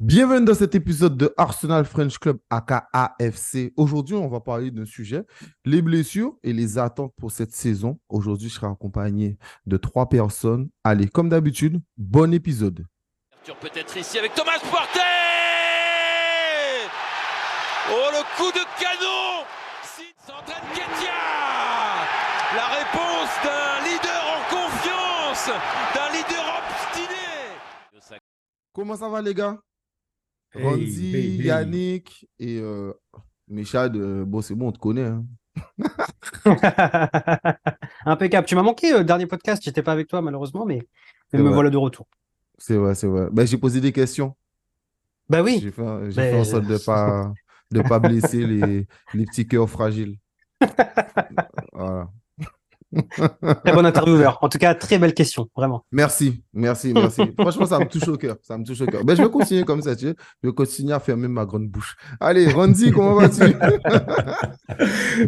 Bienvenue dans cet épisode de Arsenal French Club aka AFC. Aujourd'hui, on va parler d'un sujet, les blessures et les attentes pour cette saison. Aujourd'hui, je serai accompagné de trois personnes. Allez, comme d'habitude, bon épisode. Peut-être ici avec Thomas Partey Oh, le coup de canon S'entraîne Ketia La réponse d'un leader en confiance, d'un leader obstiné. Comment ça va, les gars? Hey, baby. Yannick et euh, Michad, euh, bon, c'est bon, on te connaît. hein. Impeccable. Tu m'as manqué euh, le dernier podcast, j'étais pas avec toi malheureusement, mais, mais me vrai. voilà de retour. C'est vrai, c'est vrai. Ben, j'ai posé des questions. Bah oui, J'ai fait, j'ai Ben, fait en sorte de ne pas, de pas blesser les, les petits cœurs fragiles. Très bon intervieweur. En tout cas, très belle question, vraiment. Merci, merci, merci. Franchement, ça me touche au cœur. Ça me touche au cœur. Ben, je vais continuer comme ça, tu sais. Je vais continuer à fermer ma grande bouche. Allez, Ronzi, comment vas-tu?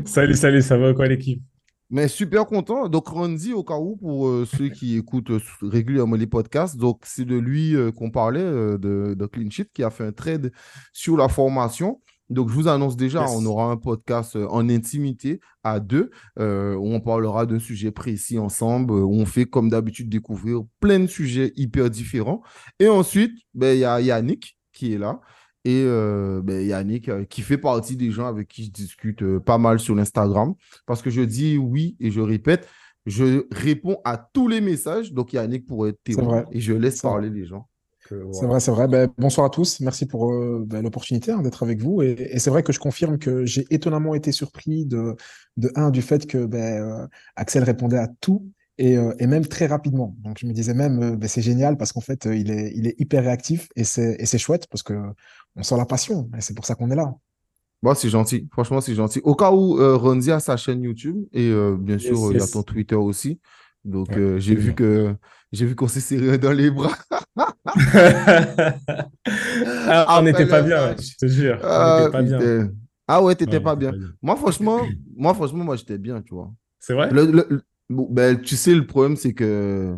Salut, salut, ça va quoi l'équipe? Mais super content. Donc, Ronzi, au cas où, pour euh, ceux qui écoutent euh, régulièrement les podcasts, donc c'est de lui euh, qu'on parlait, euh, de, de Clean Sheet, qui a fait un trade sur la formation. Donc, je vous annonce déjà, Yes. on aura un podcast euh, en intimité à deux, euh, où on parlera d'un sujet précis ensemble, euh, où on fait comme d'habitude découvrir plein de sujets hyper différents. Et ensuite, ben, il y a Yannick qui est là. Et euh, ben, Yannick, euh, qui fait partie des gens avec qui je discute pas mal sur l'Instagram parce que je dis oui et je répète, je réponds à tous les messages. Donc Yannick pourrait être témoin et je laisse parler les gens. C'est vrai, c'est vrai. Ben, bonsoir à tous. Merci pour euh, ben, l'opportunité hein, d'être avec vous. Et, et c'est vrai que je confirme que j'ai étonnamment été surpris de, de un, du fait que ben, euh, Axel répondait à tout et, euh, et même très rapidement. Donc je me disais même, euh, ben, c'est génial parce qu'en fait, euh, il est, il est hyper réactif et c'est et c'est chouette parce que on sent la passion. Et c'est pour ça qu'on est là. Bon, c'est gentil. Franchement, c'est gentil. Au cas où euh, Ronzi a sa chaîne YouTube et euh, bien Yes, sûr, il y a ton Twitter aussi. Donc Ouais, euh, j'ai vu que j'ai vu qu'on s'est serré dans les bras. Ah, on n'était pas bien, je te jure. On Ah, n'était pas bien. Ah ouais, t'étais Ouais, on pas bien. pas bien. Moi, franchement, moi, franchement, moi, j'étais bien, tu vois. C'est vrai? Le- le- le- bon, ben, tu sais, le problème, c'est que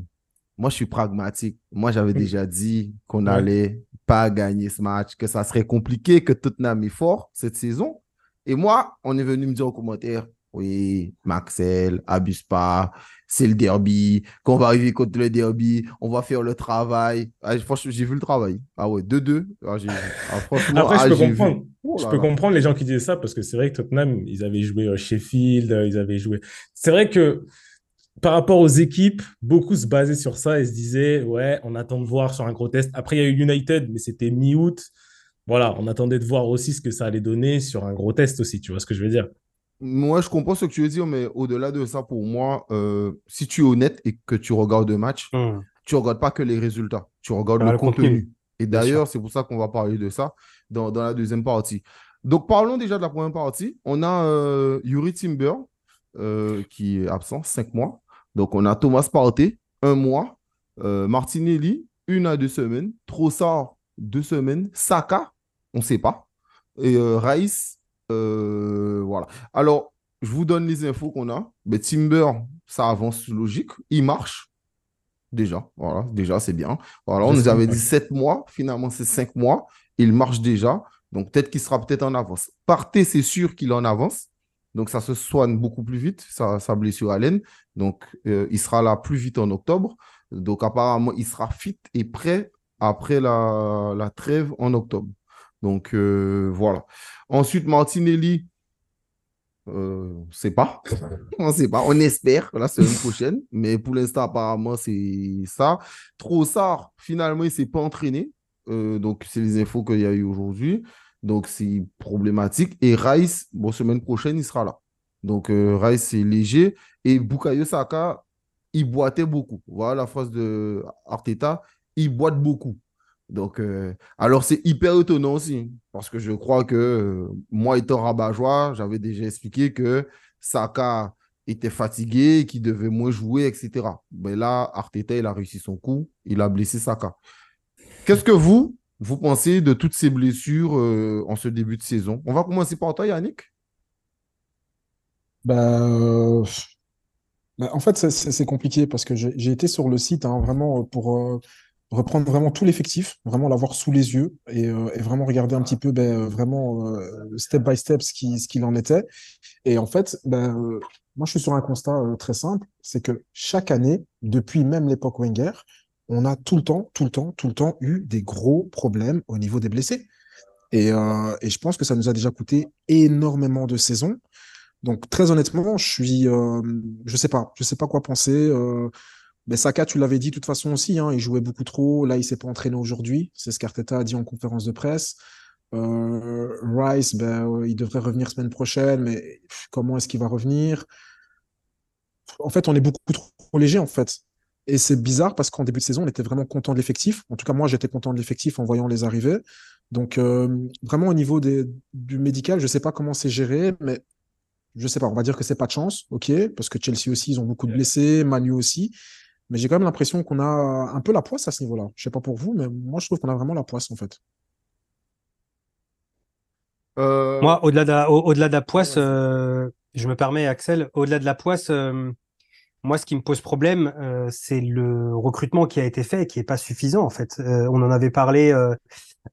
moi, je suis pragmatique. Moi, j'avais déjà dit qu'on Ouais. allait pas gagner ce match, que ça serait compliqué, que Tottenham est fort cette saison. Et moi, on est venu me dire en commentaire, oui, Maxel, abuse pas, c'est le derby, qu'on va arriver contre le derby, on va faire le travail. Ah, franchement, j'ai vu le travail. Ah ouais, 2-2. Ah. Ah, Après, je peux comprendre. Oh Je peux là. comprendre les gens qui disaient ça parce que c'est vrai que Tottenham, ils avaient joué euh, Sheffield, euh, ils avaient joué. C'est vrai que par rapport aux équipes, beaucoup se basaient sur ça et se disaient, ouais, on attend de voir sur un gros test. Après, il y a eu United, mais c'était mi-août. Voilà, on attendait de voir aussi ce que ça allait donner sur un gros test aussi, tu vois ce que je veux dire? Moi, je comprends ce que tu veux dire, mais au-delà de ça, pour moi, euh, si tu es honnête et que tu regardes le match, Hmm. tu regardes pas que les résultats, tu regardes Ah, le contenu. contenu. Et d'ailleurs, c'est pour ça qu'on va parler de ça dans, dans la deuxième partie. Donc, parlons déjà de la première partie. On a euh, Yuri Timber euh, qui est absent, cinq mois. Donc, on a Thomas Partey, un mois. Martinelli, une à deux semaines. Trossard, deux semaines. Saka, on ne sait pas. Et Rice, euh, voilà. Alors, je vous donne les infos qu'on a. Mais Timber, ça avance logique. Il marche. Déjà, voilà, déjà, c'est bien. Voilà, on nous avait dit 7 mois, finalement, c'est 5 mois. Il marche déjà. Donc, peut-être qu'il sera peut-être en avance. Partez, c'est sûr qu'il est en avance. Donc, ça se soigne beaucoup plus vite, sa, blessure à. Donc, euh, il sera là plus vite en octobre. Donc, apparemment, il sera fit et prêt après la trêve en octobre. Donc, euh, voilà. Ensuite, Martinelli, euh, on ne sait pas. On ne sait pas. On espère la semaine prochaine. Mais pour l'instant, apparemment, c'est ça. Trossard, finalement, il ne s'est pas entraîné. Euh, donc, c'est les infos qu'il y a eu aujourd'hui. Donc, c'est problématique. Et Rice, bon, semaine prochaine, il sera là. Donc, Rice, c'est léger. Et Bukayo Saka, il boitait beaucoup. Voilà la phrase de Arteta. Il boite beaucoup. Donc, euh, alors c'est hyper étonnant aussi, parce que je crois que euh, moi étant rabat-joie, j'avais déjà expliqué que Saka était fatigué, qu'il devait moins jouer, etc. Mais là, Arteta, il a réussi son coup, il a blessé Saka. Qu'est-ce que vous, vous pensez de toutes ces blessures euh, en ce début de saison? On va commencer par toi, Yannick. Ben, en fait, c'est- compliqué parce que j'ai été sur le site hein, vraiment pour, reprendre vraiment tout l'effectif, vraiment l'avoir sous les yeux et, euh, vraiment regarder un petit peu ben, euh, vraiment euh, step by step ce qu'il en était. Et en fait, ben, moi je suis sur un constat très simple, c'est que chaque année, depuis même l'époque Wenger, on a tout le temps, tout le temps, tout le temps eu des gros problèmes au niveau des blessés. Et, et je pense que ça nous a déjà coûté énormément de saisons. Donc très honnêtement, je suis, je sais pas, je sais pas quoi penser. Mais Saka, tu l'avais dit de toute façon aussi, hein, il jouait beaucoup trop. Là, il s'est pas entraîné aujourd'hui. C'est ce qu'Arteta a dit en conférence de presse. Euh, Rice, ben, il devrait revenir semaine prochaine, mais comment est-ce qu'il va revenir? En fait, on est beaucoup trop léger, en fait. Et c'est bizarre parce qu'en début de saison, on était vraiment content de l'effectif. En tout cas, moi, j'étais content de l'effectif en voyant les arrivées. Donc, euh, vraiment, au niveau des, du médical, je sais pas comment c'est géré, mais je sais pas. On va dire que c'est pas de chance, ok, parce que Chelsea aussi, ils ont beaucoup de blessés, Manu aussi. Mais j'ai quand même l'impression qu'on a un peu la poisse à ce niveau-là. Je sais pas pour vous, mais moi, je trouve qu'on a vraiment la poisse, en fait. Euh... Moi, au-delà de, la, au, -delà de la poisse, euh, je me permets, Axel, au-delà de la poisse, euh, moi, ce qui me pose problème, euh, c'est le recrutement qui a été fait et qui est pas suffisant, en fait. on en avait parlé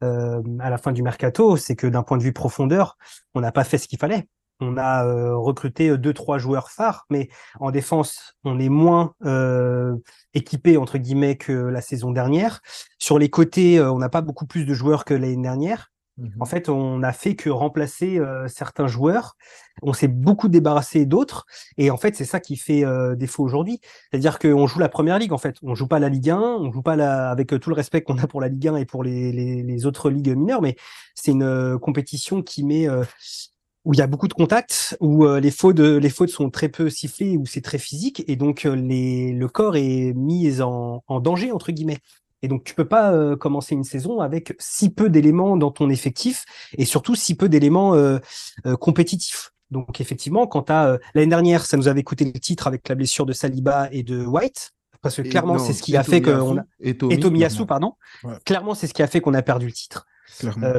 à la fin du mercato, c'est que d'un point de vue profondeur, on n'a pas fait ce qu'il fallait. On a euh, recruté deux trois joueurs phares, mais en défense, on est moins euh, équipé entre guillemets que la saison dernière. Sur les côtés, euh, on n'a pas beaucoup plus de joueurs que l'année dernière. Mhm. En fait, on n'a fait que remplacer euh, certains joueurs. On s'est beaucoup débarrassé d'autres, et en fait, c'est ça qui fait euh, défaut aujourd'hui. C'est-à-dire qu'on joue la première ligue. En fait, on joue pas la Ligue 1, on joue pas la... avec tout le respect qu'on a pour la Ligue 1 et pour les, les, les autres ligues mineures, mais c'est une compétition qui met où il y a beaucoup de contacts, où euh, les fautes les fautes sont très peu sifflées, où c'est très physique, et donc euh, les, le corps est mis en, en, danger entre guillemets. Et donc tu peux pas euh, commencer une saison avec si peu d'éléments dans ton effectif et surtout si peu d'éléments compétitifs. Donc effectivement, quand tu l'année dernière, ça nous avait coûté le titre avec la blessure de Saliba et de White. Parce que clairement, c'est ce qui a fait qu'on a... Et Tomiyasu, pardon. Clairement, c'est ce qui a fait qu'on a perdu le titre.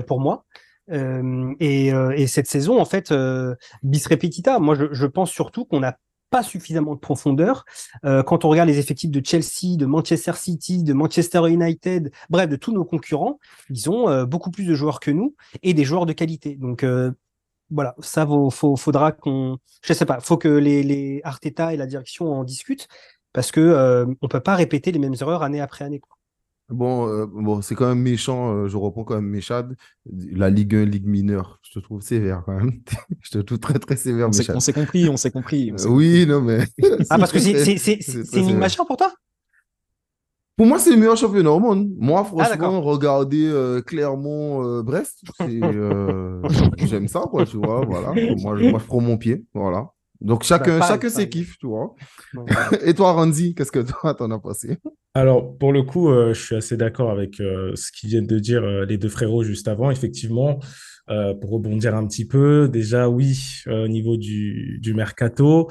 pour moi. Euh, et, euh, et, cette saison, en fait, euh, bis repetita. Moi, je, je pense surtout qu'on n'a pas suffisamment de profondeur. Euh, quand on regarde les effectifs de Chelsea, de Manchester City, de Manchester United, bref, de tous nos concurrents, ils ont euh, beaucoup plus de joueurs que nous et des joueurs de qualité. Donc euh, voilà, ça vaut, faut, faudra qu'on, je sais pas, faut que les, les Arteta et la direction en discutent parce que on peut pas répéter les mêmes erreurs année après année. Bon, euh, bon c'est quand même méchant, euh, je reprends quand même Méchad. La Ligue 1, Ligue mineure, je te trouve sévère quand même. je te trouve très très sévère, On s'est compris, on s'est compris. Euh, oui, non mais. ah, parce que c'est une machin pour toi? Pour moi, c'est le meilleur championnat au monde. Moi, ah, franchement, regarder Clermont, Brest, j'aime ça, quoi, tu vois. Voilà. Moi, je, moi, je prends mon pied, voilà. Donc chacun, bah, chacun ses kiffs, tu vois. Et toi, Randy, qu'est-ce que toi, t'en as passé Alors, pour le coup, euh, je suis assez d'accord avec euh, ce qu'ils viennent de dire euh, les deux frérots juste avant. Effectivement, pour rebondir un petit peu, déjà, oui, au niveau du, mercato,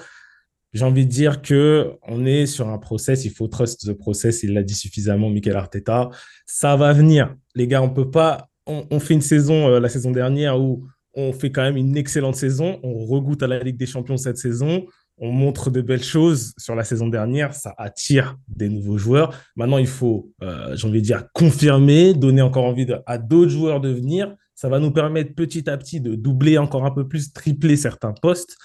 j'ai envie de dire que on est sur un process, il faut trust the process, il l'a dit suffisamment, Michael Arteta. Ça va venir. Les gars, on peut pas... On, on fait une saison, la saison dernière, où on fait quand même une excellente saison. On regoute à la Ligue des Champions cette saison. On montre de belles choses sur la saison dernière. Ça attire des nouveaux joueurs. Maintenant, il faut, euh, j'ai envie de dire, confirmer, donner encore envie à d'autres joueurs de venir. Ça va nous permettre petit à petit de doubler encore un peu plus, tripler certains postes.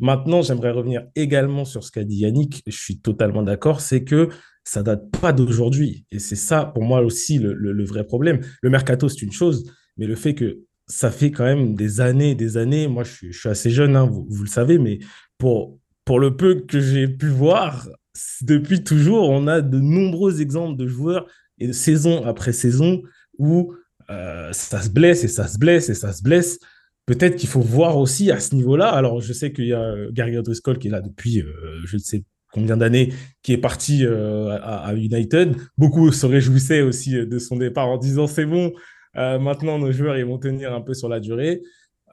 Maintenant, j'aimerais revenir également sur ce qu'a dit Yannick. Je suis totalement d'accord. C'est que ça date pas d'aujourd'hui. Et c'est ça, pour moi aussi, le, vrai problème. Le mercato, c'est une chose, mais le fait que ça fait quand même des années des années. Moi, je suis, je suis assez jeune, hein, vous, vous, le savez, mais pour, pour le peu que j'ai pu voir, depuis toujours, on a de nombreux exemples de joueurs, et saison après saison, où euh, ça se blesse et ça se blesse et ça se blesse. Peut-être qu'il faut voir aussi à ce niveau-là. Alors, je sais qu'il y a Gary O'Driscoll qui est là depuis euh, je ne sais combien d'années, qui est parti euh, à, à, United. Beaucoup se réjouissaient aussi de son départ en disant c'est bon, euh, maintenant, nos joueurs, ils vont tenir un peu sur la durée.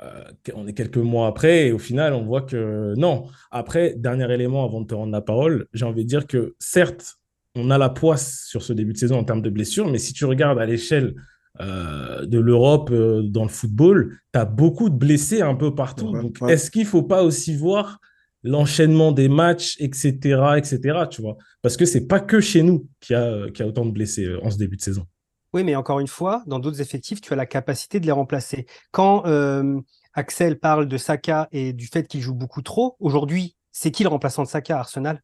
Euh, on est quelques mois après et au final, on voit que non. Après, dernier élément avant de te rendre la parole, j'ai envie de dire que certes, on a la poisse sur ce début de saison en termes de blessures, mais si tu regardes à l'échelle euh, de l'Europe dans le football, tu as beaucoup de blessés un peu partout. Donc, est-ce qu'il ne faut pas aussi voir l'enchaînement des matchs, etc., etc., tu vois? Parce que c'est pas que chez nous qu'il y, a, a autant de blessés euh, en ce début de saison. Oui, mais encore une fois, dans d'autres effectifs, tu as la capacité de les remplacer. Quand euh, Axel parle de Saka et du fait qu'il joue beaucoup trop, aujourd'hui, c'est qui le remplaçant de Saka à Arsenal?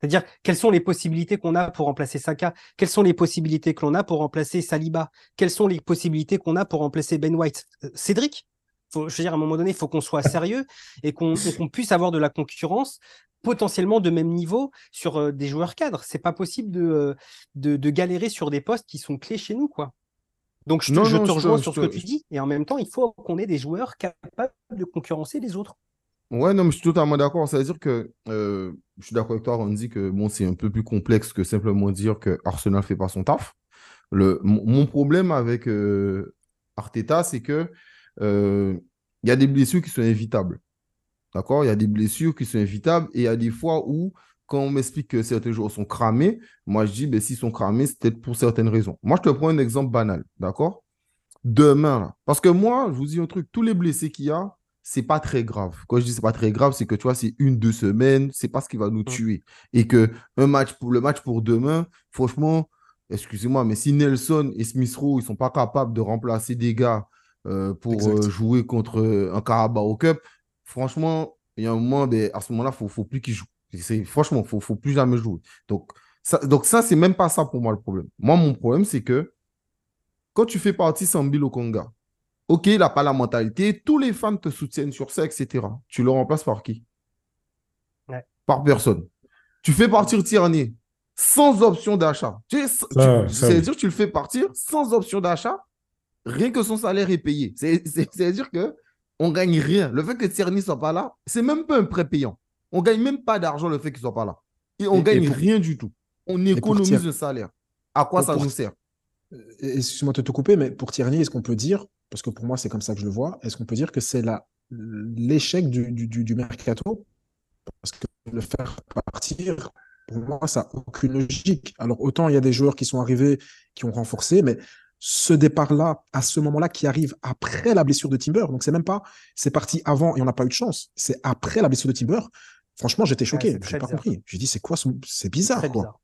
C'est-à-dire, quelles sont les possibilités qu'on a pour remplacer Saka? Quelles sont les possibilités que l'on a pour remplacer Saliba? Quelles sont les possibilités qu'on a pour remplacer Ben White? Euh, Cédric? Je veux dire, à un moment donné, il faut qu'on soit sérieux et qu'on puisse avoir de la concurrence potentiellement de même niveau sur des joueurs cadres. C'est pas possible de, de, galérer sur des postes qui sont clés chez nous, quoi. Donc je te, rejoins sur ce que tu dis, et en même temps, il faut qu'on ait des joueurs capables de concurrencer les autres. Ouais, non, mais je suis totalement d'accord. C'est-à-dire que euh, je suis d'accord avec toi, on dit que bon, c'est un peu plus complexe que simplement dire que Arsenal fait pas son taf. Le, mon, problème avec Arteta, c'est que il y a des blessures qui sont évitables. D'accord? Il y a des blessures qui sont évitables et il y a des fois où, quand on m'explique que certains joueurs sont cramés, moi je dis, ben, s'ils sont cramés, c'est peut-être pour certaines raisons. Moi, je te prends un exemple banal, d'accord? Demain, parce que moi, je vous dis un truc, tous les blessés qu'il y a, c'est pas très grave. Quand je dis c'est pas très grave, c'est que tu vois, c'est une, deux semaines, c'est pas ce qui va nous mmh. tuer. Et que un match pour le match pour demain, franchement, excusez-moi, mais si Nelson et Smith Rowe, ils sont pas capables de remplacer des gars euh, pour euh, jouer contre euh, un Carabao Cup, franchement, il y a un moment, ben, à ce moment-là, il ne faut, plus qu'il joue. Franchement, il ne faut, plus jamais jouer. Donc, ça, donc ça, c'est même pas ça pour moi le problème. Moi, mon problème, c'est que quand tu fais partie Sambi Lokonga, ok, il n'a pas la mentalité, tous les fans te soutiennent sur ça, etc. Tu le remplaces par qui? Par personne. Tu fais partir Tierney sans option d'achat. C'est-à-dire que tu le fais partir sans option d'achat, rien que son salaire est payé. C'est-à-dire que on gagne rien. Le fait que Tierney ne soit pas là, c'est même pas un prêt payant. On gagne même pas d'argent le fait qu'il soit pas là. Et on gagne rien du tout. On économise un salaire. À quoi ça nous sert? Euh, Excuse-moi de te couper, mais pour Tierney, est-ce qu'on peut dire, parce que pour moi c'est comme ça que je le vois, est-ce qu'on peut dire que c'est l'échec du, du, mercato? Parce que le faire partir, pour moi, ça n'a aucune logique. Alors autant il y a des joueurs qui sont arrivés, qui ont renforcé, mais ce départ-là, à ce moment-là, qui arrive après la blessure de Timber. Donc, c'est même pas, c'est parti avant et on n'a pas eu de chance. C'est après la blessure de Timber. Franchement, j'étais choqué. Je n'ai pas compris. J'ai dit, c'est quoi C'est bizarre, quoi.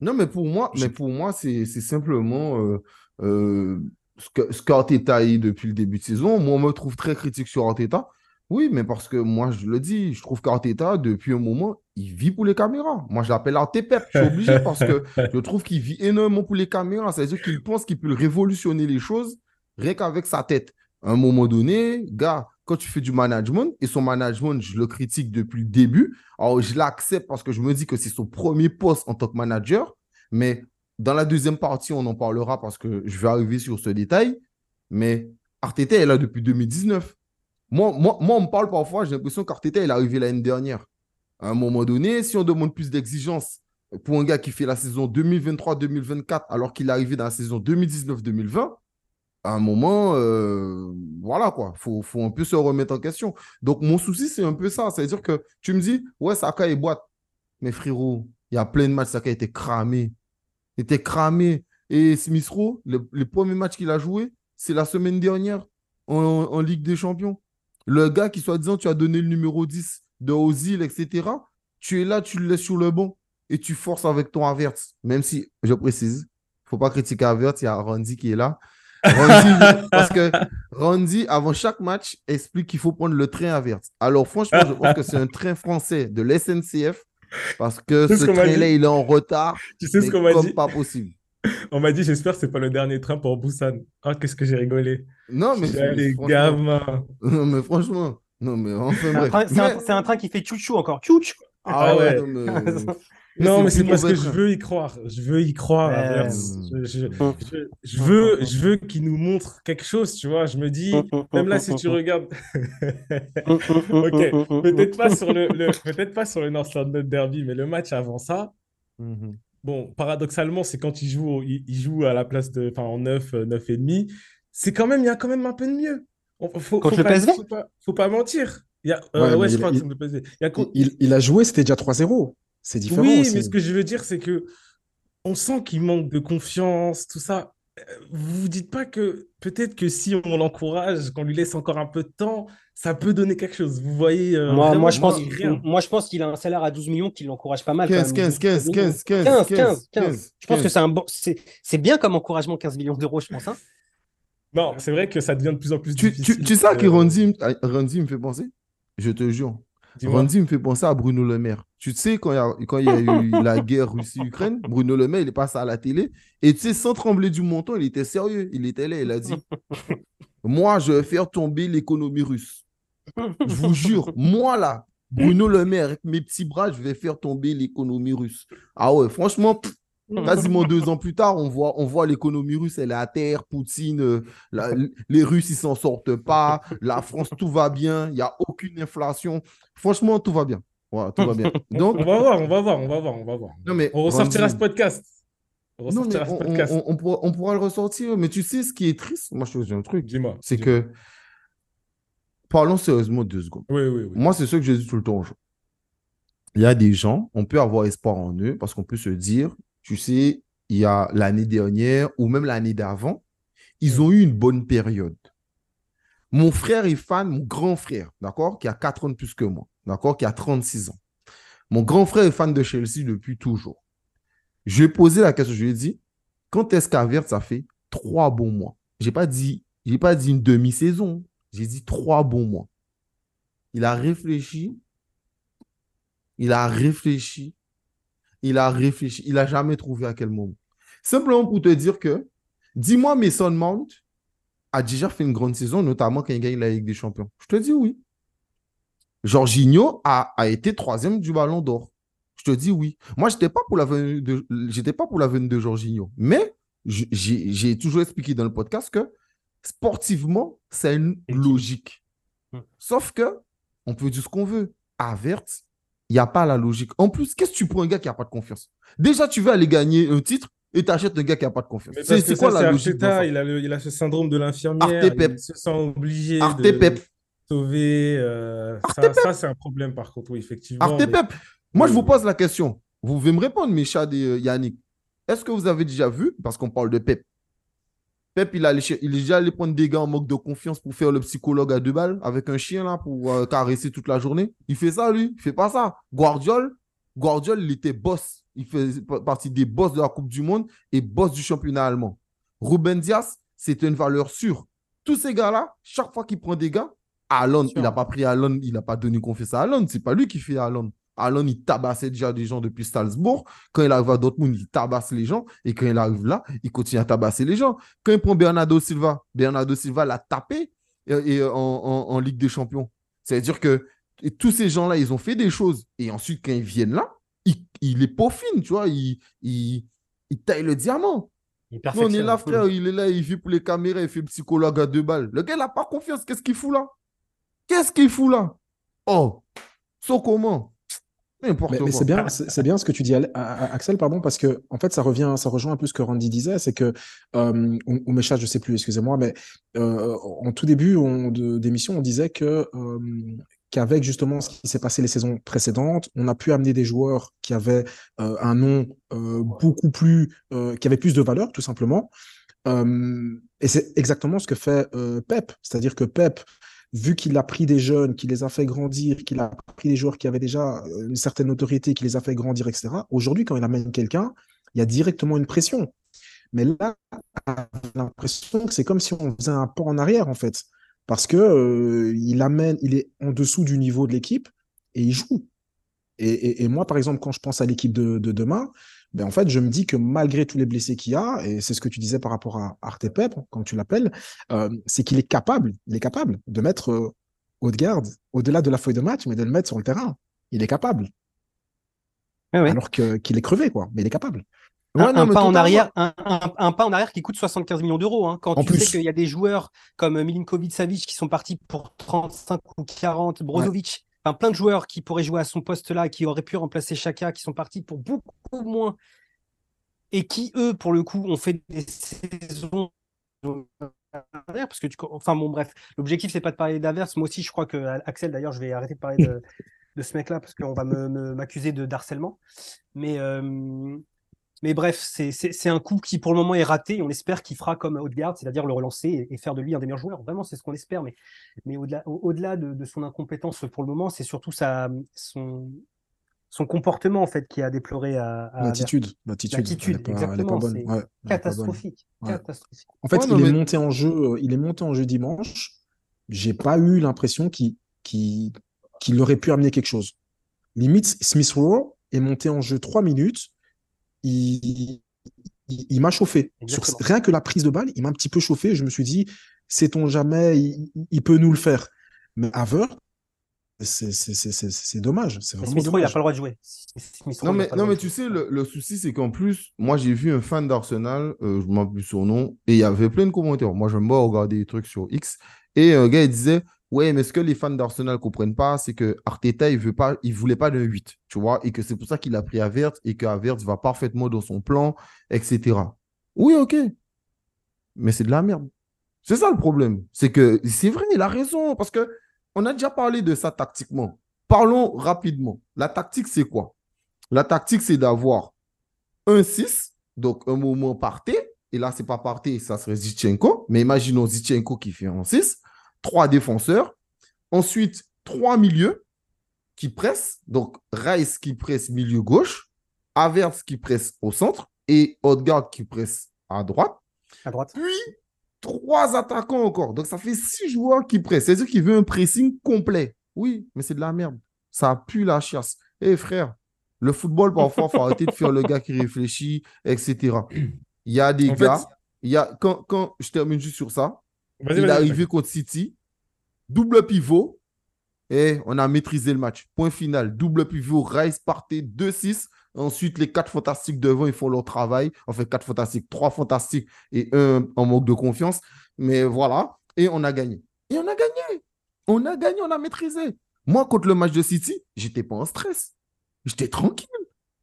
Non, mais pour moi, mais pour moi, c'est simplement euh, euh, ce qu'Arteta est depuis le début de saison. Moi, on me trouve très critique sur Arteta. Oui, mais parce que moi, je le dis, je trouve qu'Arteta, depuis un moment, il vit pour les caméras. Moi, je l'appelle Artepep. Je suis obligé parce que je trouve qu'il vit énormément pour les caméras. C'est-à-dire qu'il pense qu'il peut révolutionner les choses rien qu'avec sa tête. À un moment donné, gars, quand tu fais du management, et son management, je le critique depuis le début, alors je l'accepte parce que je me dis que c'est son premier poste en tant que manager, mais dans la deuxième partie, on en parlera parce que je vais arriver sur ce détail, mais Arteta est là depuis 2019. Moi, on me parle parfois, j'ai l'impression qu'Arteta est arrivé l'année dernière. À un moment donné, si on demande plus d'exigence pour un gars qui fait la saison 2023-2024 alors qu'il est arrivé dans la saison 2019-2020, à un moment, euh, voilà quoi, il faut, faut, un peu se remettre en question. Donc, mon souci, c'est un peu ça. C'est-à-dire que tu me dis, ouais, Saka est boîte. Mais frérot, il y a plein de matchs, Saka était cramé. Il était cramé. Et Smith le, premier match qu'il a joué, c'est la semaine dernière en Ligue des Champions. Le gars qui, soi-disant, tu as donné le numéro 10 de Ozil, etc., tu es là, tu le laisses sur le banc et tu forces avec ton Avert. Même si, je précise, il ne faut pas critiquer Avert, il y a Randy qui est là. parce que Randy, avant chaque match, explique qu'il faut prendre le train Avert. Alors, franchement, je pense que c'est un train français de l'SNCF parce que ce train-là, il est en retard. Tu sais ce qu'on m'a dit? pas possible. On m'a dit, j'espère que ce n'est pas le dernier train pour Busan. Ah, qu'est-ce que j'ai rigolé. Non, mais. Les gamins. Non, mais franchement. Non, mais enfin, C'est un, train qui fait chouchou encore. Chouchou. Ah, ah, ouais. Non, mais, c'est parce que je veux y croire. Je veux y croire. Je, veux, je veux qu'il nous montre quelque chose, tu vois. Je me dis, même là, si tu regardes. ok, peut-être pas sur le, peut-être pas sur le North London Derby, mais le match avant ça. Mhm. Bon, paradoxalement, c'est quand il joue, il, joue à la place de, enfin, en 9, 9 et demi. C'est quand même, il y a quand même un peu de mieux. Faut, faut, pas, faut, pas, mentir. Il, a, il, a joué, c'était déjà 3-0. C'est différent. Oui, mais ce que je veux dire, c'est que on sent qu'il manque de confiance, tout ça. Vous vous dites pas que peut-être que si on l'encourage, qu'on lui laisse encore un peu de temps, ça peut donner quelque chose. Vous voyez euh, moi, moi, je pense, moi, je pense qu'il a un salaire à 12 millions qui l'encourage pas mal. 15, 15, 15, 15, 15, 15, 15, Je pense que c'est un bon, c'est bien comme encouragement 15 millions d'euros, je pense. Hein. non, c'est vrai que ça devient de plus en plus tu, difficile. Tu, tu sais à qui Randy, me fait penser? Je te jure. Randy me fait penser à Bruno Le Maire. Tu sais, quand il y a, quand il y a eu la guerre Russie-Ukraine, Bruno Le Maire, il est passé à la télé. Et tu sais, sans trembler du montant, il était sérieux. Il était là, il a dit Moi, je vais faire tomber l'économie russe. Je vous jure, moi là, Bruno Le Maire, avec mes petits bras, je vais faire tomber l'économie russe. Ah ouais, franchement, quasiment deux ans plus tard, on voit, on voit l'économie russe, elle est à terre. Poutine, euh, les Russes, ils s'en sortent pas. La France, tout va bien. Il n'y a aucune inflation. Franchement, tout va bien. tout va bien. Donc, on va voir, on va voir, on va voir, on va voir. Non, mais, on ressortira ce podcast. On, non, mais on, pourra, on, pourra, le ressortir. Mais tu sais, ce qui est triste, moi, je te dis un truc. Dis-moi. C'est que parlons sérieusement deux secondes. Oui, oui, oui. Moi, c'est ce que je dis tout le temps Il y a des gens, on peut avoir espoir en eux parce qu'on peut se dire, tu sais, il y a l'année dernière ou même l'année d'avant, ils ont eu une bonne période. Mon frère est fan, mon grand frère, d'accord, qui a 4 ans de plus que moi, d'accord, qui a 36 ans. Mon grand frère est fan de Chelsea depuis toujours. Je lui ai posé la question, je lui ai dit, quand est-ce qu'Avert, ça fait trois bons mois? Je n'ai pas dit, pas dit une demi-saison. J'ai dit trois bons mois. Il a réfléchi. Il a réfléchi. Il a réfléchi. Il n'a jamais trouvé à quel moment. Simplement pour te dire que, dis-moi, Mason Mount a déjà fait une grande saison, notamment quand il gagne la Ligue des Champions. Je te dis oui. Jorginho a, a été troisième du Ballon d'Or. Je te dis oui. Moi, je n'étais pas pour la venue de, j'étais pas pour la venue de Jorginho. Mais j'ai toujours expliqué dans le podcast que sportivement, c'est une logique. Hmm. Sauf que, on peut dire ce qu'on veut. À Vert, il n'y a pas la logique. En plus, qu'est-ce que tu prends un gars qui n'a pas de confiance? Déjà, tu veux aller gagner un titre et tu achètes un gars qui n'a pas de confiance. C'est quoi la logique il, a il a ce syndrome de l'infirmière. Il se sent obligé de sauver. Euh, ça, c'est un problème, par contre, oui, effectivement. Moi, je vous pose la question. Vous pouvez me répondre, mes chats et euh, Yannick. Est-ce que vous avez déjà vu, parce qu'on parle de Pep, Pep, il, il est déjà allé prendre des gars en manque de confiance pour faire le psychologue à deux balles avec un chien là pour euh, caresser toute la journée. Il fait ça, lui. Il fait pas ça. Guardiol, Guardiol, il était boss. Il fait partie des boss de la Coupe du Monde et boss du championnat allemand. Ruben Diaz, c'était une valeur sûre. Tous ces gars-là, chaque fois qu'il prend des gars, Alon, il n'a pas pris Alon, il n'a pas donné confiance à Alon. C'est pas lui qui fait Alon. Alon, il tabassait déjà des gens depuis Salzbourg. Quand il arrive à Dortmund, il tabasse les gens. Et quand il arrive là, il continue à tabasser les gens. Quand il prend Bernardo Silva, Bernardo Silva l'a tapé euh, et, en, Ligue des Champions. C'est-à-dire que tous ces gens-là, ils ont fait des choses. Et ensuite, quand ils viennent là, il, il est peaufine, tu vois. Il, il, taille le diamant. Il on est là, frère, il est là, il vit pour les caméras, il fait psychologue à deux balles. Le gars, il n'a pas confiance. Qu'est-ce qu'il fout là? Qu'est-ce qu'il fout là? Oh, so comment? Mais, c'est bien, c'est bien ce que tu dis, Axel, pardon, parce que en fait, ça revient, ça rejoint un peu ce que Randy disait, c'est que euh, ou, mes chats, je sais plus, excusez-moi, mais euh, en tout début d'émission, on disait que euh, qu'avec justement ce qui s'est passé les saisons précédentes, on a pu amener des joueurs qui avaient euh, un nom beaucoup plus, qui avait plus de valeur, tout simplement. et c'est exactement ce que fait Pep, c'est-à-dire que Pep vu qu'il a pris des jeunes, qu'il les a fait grandir, qu'il a pris des joueurs qui avaient déjà euh, une certaine autorité, qu'il les a fait grandir, etc., aujourd'hui, quand il amène quelqu'un, il y a directement une pression. Mais là, l'impression que c'est comme si on faisait un pas en arrière, en fait. Parce que euh, il amène, il est en dessous du niveau de l'équipe et il joue. Et, moi, par exemple, quand je pense à l'équipe de, demain, ben en fait, je me dis que malgré tous les blessés qu'il y a, et c'est ce que tu disais par rapport à Artepep, comme tu l'appelles, euh, c'est qu'il est capable, il est capable de mettre euh, Haute-Garde au-delà de la feuille de match, mais de le mettre sur le terrain. Il est capable. Alors qu'il est crevé, quoi, mais il est capable. un, pas en arrière, un, pas en arrière qui coûte 75 millions d'euros. Hein. Quand tu sais qu'il y a des joueurs comme Milinkovic-Savic qui sont partis pour 35 ou 40, Brozovic, plein de joueurs qui pourraient jouer à son poste là, qui auraient pu remplacer Chaka, qui sont partis pour beaucoup moins et qui, eux, pour le coup, ont fait des saisons parce que enfin bon bref l'objectif c'est pas de parler d'inverse moi aussi je crois que Axel d'ailleurs je vais arrêter de parler de, ce mec là parce qu'on va m'accuser de d'harcèlement. Mais euh, Mais bref, c'est un coup qui pour le moment est raté. On espère qu'il fera comme Haute-Garde, c'est-à-dire le relancer et, faire de lui un des meilleurs joueurs. Vraiment, c'est ce qu'on espère. Mais, mais au-delà au -delà de, son incompétence pour le moment, c'est surtout sa, son, son comportement en fait qui a déploré à, l'attitude. L'attitude exactement c'est catastrophique, catastrophique. En fait il est monté en jeu euh, il est monté en jeu dimanche. J'ai pas eu l'impression qu'il qu'il aurait pu amener quelque chose. Limite Smith Rowe est monté en jeu trois minutes il, il, m'a chauffé Sur, rien que la prise de balle il m'a un petit peu chauffé je me suis dit sait-on jamais il, peut nous le faire mais Haver c'est dommage. C'est vraiment il n'a pas le droit de jouer. non, mais, non, mais tu sais, le, souci, c'est qu'en plus, moi, j'ai vu un fan d'Arsenal, euh, je m'en plus son nom, et il y avait plein de commentaires. Moi, j'aime bien regarder des trucs sur X. Et un gars, il disait Ouais, mais ce que les fans d'Arsenal ne comprennent pas, c'est que Arteta, il ne voulait pas d'un 8, tu vois, et que c'est pour ça qu'il a pris Avert, et qu'Avert va parfaitement dans son plan, etc. Oui, ok. Mais c'est de la merde. C'est ça le problème. C'est que c'est vrai, il a raison, parce que on a déjà parlé de ça tactiquement. Parlons rapidement. La tactique, c'est quoi? La tactique, c'est d'avoir un 6, donc un moment parté. Et là, ce n'est pas parté, ça serait Zichenko. Mais imaginons Zichenko qui fait un 6. Trois défenseurs. Ensuite, trois milieux qui pressent. Donc, Rice qui presse milieu gauche. Averse qui presse au centre. Et Odegaard qui presse à droite. À droite. Puis, trois attaquants encore. Donc, ça fait six joueurs qui pressent. C'est-à-dire qu'il veut un pressing complet. Oui, mais c'est de la merde. Ça pue la chasse. Eh frère, le football, parfois, il faut arrêter de faire le gars qui réfléchit, etc. Il y a des gars, il y a, quand, quand je termine juste sur ça, il est arrivé contre City, double pivot, et on a maîtrisé le match. Point final, double pivot, Rice partait 2-6. Ensuite, les quatre fantastiques devant, ils font leur travail. En fait, quatre fantastiques, trois fantastiques et un en manque de confiance. Mais voilà. Et on a gagné. Et on a gagné. On a gagné, on a maîtrisé. Moi, contre le match de City, j'étais pas en stress. J'étais tranquille.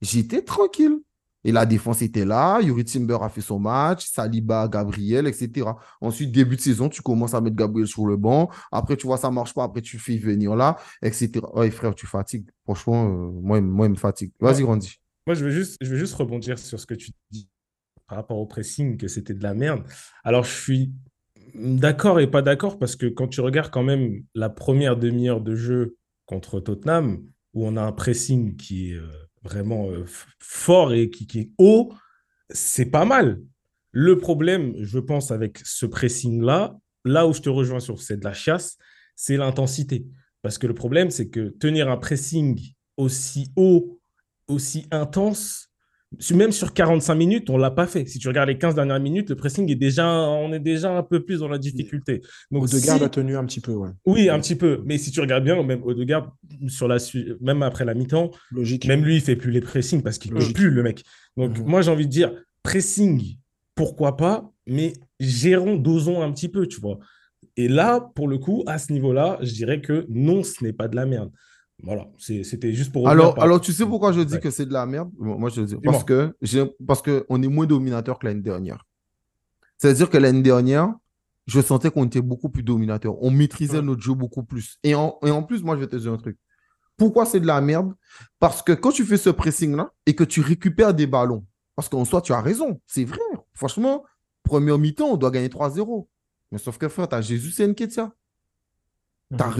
J'étais tranquille. Et la défense était là. Yuri Timber a fait son match. Saliba, Gabriel, etc. Ensuite, début de saison, tu commences à mettre Gabriel sur le banc. Après, tu vois, ça marche pas. Après, tu fais venir là, etc. Ouais, frère, tu fatigues. Franchement, euh, moi, moi, il me fatigue. Vas-y, Randy. Moi, je veux, juste, je veux juste rebondir sur ce que tu dis par rapport au pressing, que c'était de la merde. Alors, je suis d'accord et pas d'accord parce que quand tu regardes quand même la première demi-heure de jeu contre Tottenham, où on a un pressing qui est euh, vraiment euh, fort et qui, qui est haut, c'est pas mal. Le problème, je pense, avec ce pressing-là, là où je te rejoins sur c'est de la chasse, c'est l'intensité. Parce que le problème, c'est que tenir un pressing aussi haut aussi intense. Même sur 45 minutes, on ne l'a pas fait. Si tu regardes les 15 dernières minutes, le pressing est déjà, on est déjà un peu plus dans la difficulté. Donc, Odegaard a tenu un petit peu, ouais. Oui, un petit peu. Mais si tu regardes bien, même Odegaard, sur la, même après la mi-temps, Logique. même lui, il fait plus les pressings parce qu'il ne peut plus, le mec. Donc, mhm. moi, j'ai envie de dire, pressing, pourquoi pas, mais gérons, dosons un petit peu, tu vois. Et là, pour le coup, à ce niveau-là, je dirais que non, ce n'est pas de la merde. Voilà, c'était juste pour. Alors, alors, tu sais pourquoi je dis que c'est de la merde? Moi, je dis parce que parce qu'on est moins dominateur que l'année dernière. C'est-à-dire que l'année dernière, je sentais qu'on était beaucoup plus dominateur. On maîtrisait notre jeu beaucoup plus. Et en, et en plus, moi, je vais te dire un truc. Pourquoi c'est de la merde? Parce que quand tu fais ce pressing-là et que tu récupères des ballons, parce qu'en soi, tu as raison, c'est vrai. Franchement, première mi-temps, on doit gagner 3-0. Mais sauf que frère, tu as Jésus et Nketia. T'as mhm.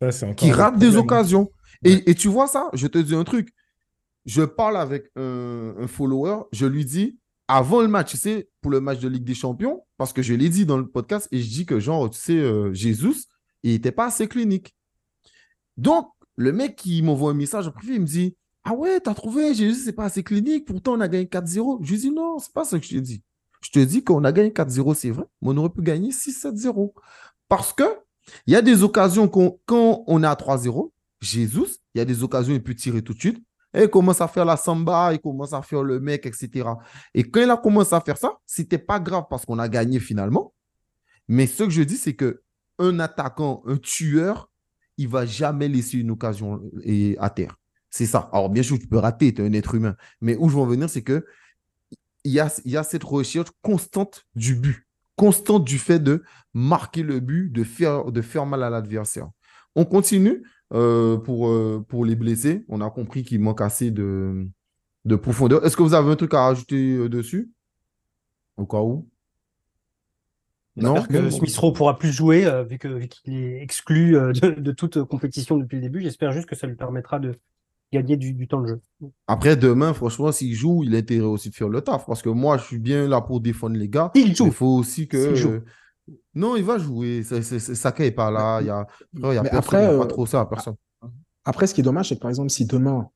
un ça qui rate des occasions. Et, tu vois ça, je te dis un truc. Je parle avec un, follower, je lui dis, avant le match, tu sais, pour le match de Ligue des Champions, parce que je l'ai dit dans le podcast, et je dis que, genre, tu sais, euh, Jésus, il n'était pas assez clinique. Donc, le mec qui m'envoie un message en privé, il me dit, ah ouais, t'as trouvé, Jésus, c'est pas assez clinique, pourtant on a gagné 4-0. Je lui dis, non, c'est pas ça que je te dis. Je te dis qu'on a gagné 4-0, c'est vrai, mais on aurait pu gagner 6-7-0. Parce que il y a des occasions quand on est à 3-0, Jésus, il y a des occasions, il peut tirer tout de suite. Et il commence à faire la samba, il commence à faire le mec, etc. Et quand il a commencé à faire ça, c'était pas grave parce qu'on a gagné finalement. Mais ce que je dis, c'est que un attaquant, un tueur, il va jamais laisser une occasion à terre. C'est ça. Alors, bien sûr, tu peux rater, tu es un être humain. Mais où je veux en venir, c'est que il y a, y a cette recherche constante du but constante du fait de marquer le but, de faire, de faire mal à l'adversaire. On continue euh, pour, euh, pour les blessés. On a compris qu'il manque assez de, de profondeur. Est-ce que vous avez un truc à rajouter dessus? Au cas où? Non, que Smith Rowe pourra plus jouer vu qu'il est exclu de, toute compétition depuis le début. J'espère juste que ça lui permettra de gagner du, temps de jeu. Après, demain, franchement, s'il joue, il a intérêt aussi de faire le taf. Parce que moi, je suis bien là pour défendre les gars. Il joue. Il faut aussi que. Non, il va jouer. Saka n'est pas là. Il y a, il y a personne, après, pas trop ça, personne. Après, ce qui est dommage, c'est que par exemple, si demain,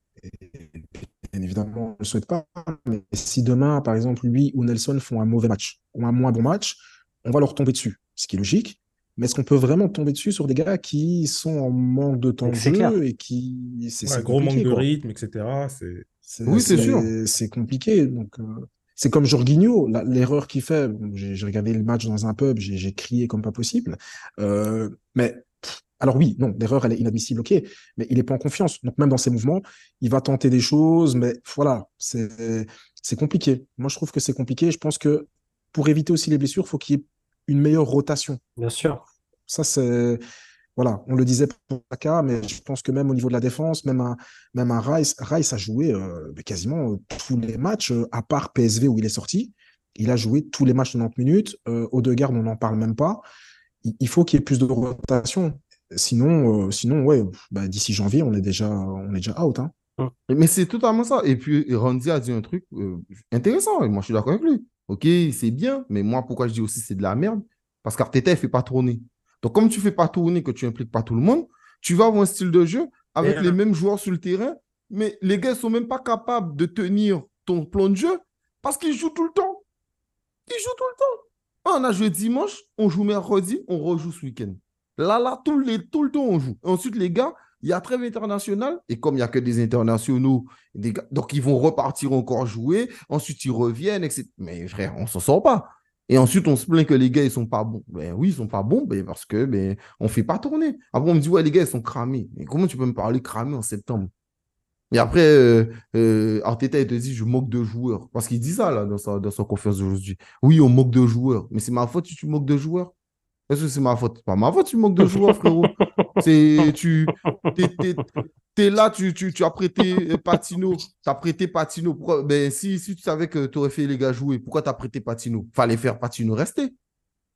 bien évidemment, on ne le souhaite pas, mais si demain, par exemple, lui ou Nelson font un mauvais match ou un moins bon match, on va leur tomber dessus, ce qui est logique. Mais est-ce qu'on peut vraiment tomber dessus sur des gars qui sont en manque de temps de jeu et qui. C'est un gros manque de rythme, etc. Oui, c'est sûr. C'est compliqué. Donc, euh, c'est comme Jorginho, l'erreur qu'il fait. j'ai regardé le match dans un pub, j'ai crié comme pas possible. Euh, mais alors oui, non, l'erreur, elle est inadmissible, ok, mais il n'est pas en confiance. Donc même dans ses mouvements, il va tenter des choses, mais voilà, c'est compliqué. Moi, je trouve que c'est compliqué. Je pense que pour éviter aussi les blessures, il faut qu'il y ait une meilleure rotation. Bien sûr. Ça, c'est. Voilà, on le disait pour Saka, mais je pense que même au niveau de la défense, même un, même un Rice, Rice a joué euh, quasiment euh, tous les matchs, euh, à part PSV où il est sorti. Il a joué tous les matchs de 90 minutes. Au deux gardes, on n'en parle même pas. Il, faut qu'il y ait plus de rotation. Sinon, sinon ouais, bah, d'ici janvier, on est déjà, on est déjà out. Hein. Mais c'est totalement ça. Et puis, Randy a dit un truc intéressant. Et moi, je suis d'accord avec lui. Ok, c'est bien, mais moi, pourquoi je dis aussi c'est de la merde? Parce qu'Arteta, il ne fait pas tourner. Donc, comme tu ne fais pas tourner, que tu impliques pas tout le monde, tu vas avoir un style de jeu avec les mêmes joueurs sur le terrain, mais les gars ne sont même pas capables de tenir ton plan de jeu parce qu'ils jouent tout le temps. Ils jouent tout le temps. Ah, on a joué dimanche, on joue mercredi, on rejoue ce week-end. Là, là, tout, les, tout le temps, on joue. Ensuite, les gars, il y a trêve internationale, et comme il n'y a que des internationaux, donc ils vont repartir encore jouer, ensuite ils reviennent, etc. Mais frère, on s'en sort pas. Et ensuite, on se plaint que les gars, ils sont pas bons. Ben oui, ils sont pas bons, ben parce que ben, on fait pas tourner. Après, on me dit, ouais, les gars, ils sont cramés. Mais comment tu peux me parler cramés en septembre? Et après, euh, euh, Arteta, il te dit, je moque de joueurs. Parce qu'il dit ça, là, dans sa, dans sa conférence d'aujourd'hui. Oui, on moque de joueurs. Mais c'est ma faute si tu moques de joueurs. Est-ce que c'est ma faute Pas ma faute, tu moques de joueurs, frérot. C'est, tu, es, là, tu, tu, tu, as prêté Patino. Tu as prêté Patino. ben, si, si tu savais que tu aurais fait les gars jouer, pourquoi tu as prêté Patino? Fallait faire Patino rester.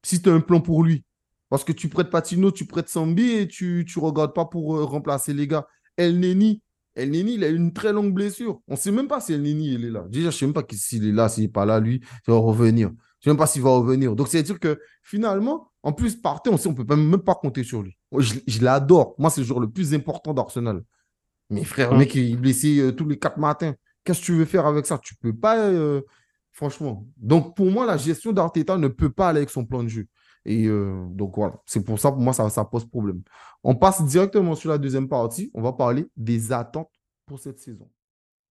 Si tu as un plan pour lui. Parce que tu prêtes Patino, tu prêtes Sambi et tu ne regardes pas pour euh, remplacer les gars. El Neni, El Neni, il a une très longue blessure. On ne sait même pas si El Neni, il est là. Déjà, je ne sais même pas s'il est là, s'il n'est pas là, lui, il va revenir. Je ne sais même pas s'il va revenir. Donc, c'est-à-dire que finalement, en plus, Partey, on sait, on peut même pas compter sur lui. Je, l'adore. Moi, c'est le joueur le plus important d'Arsenal. Mais frère, le mec, il est blessé euh, tous les quatre matins. Qu'est-ce que tu veux faire avec ça? Tu peux pas, euh, franchement. Donc, pour moi, la gestion d'Arteta ne peut pas aller avec son plan de jeu. Et euh, donc, voilà. C'est pour ça, pour moi, ça, ça pose problème. On passe directement sur la deuxième partie. On va parler des attentes pour cette saison.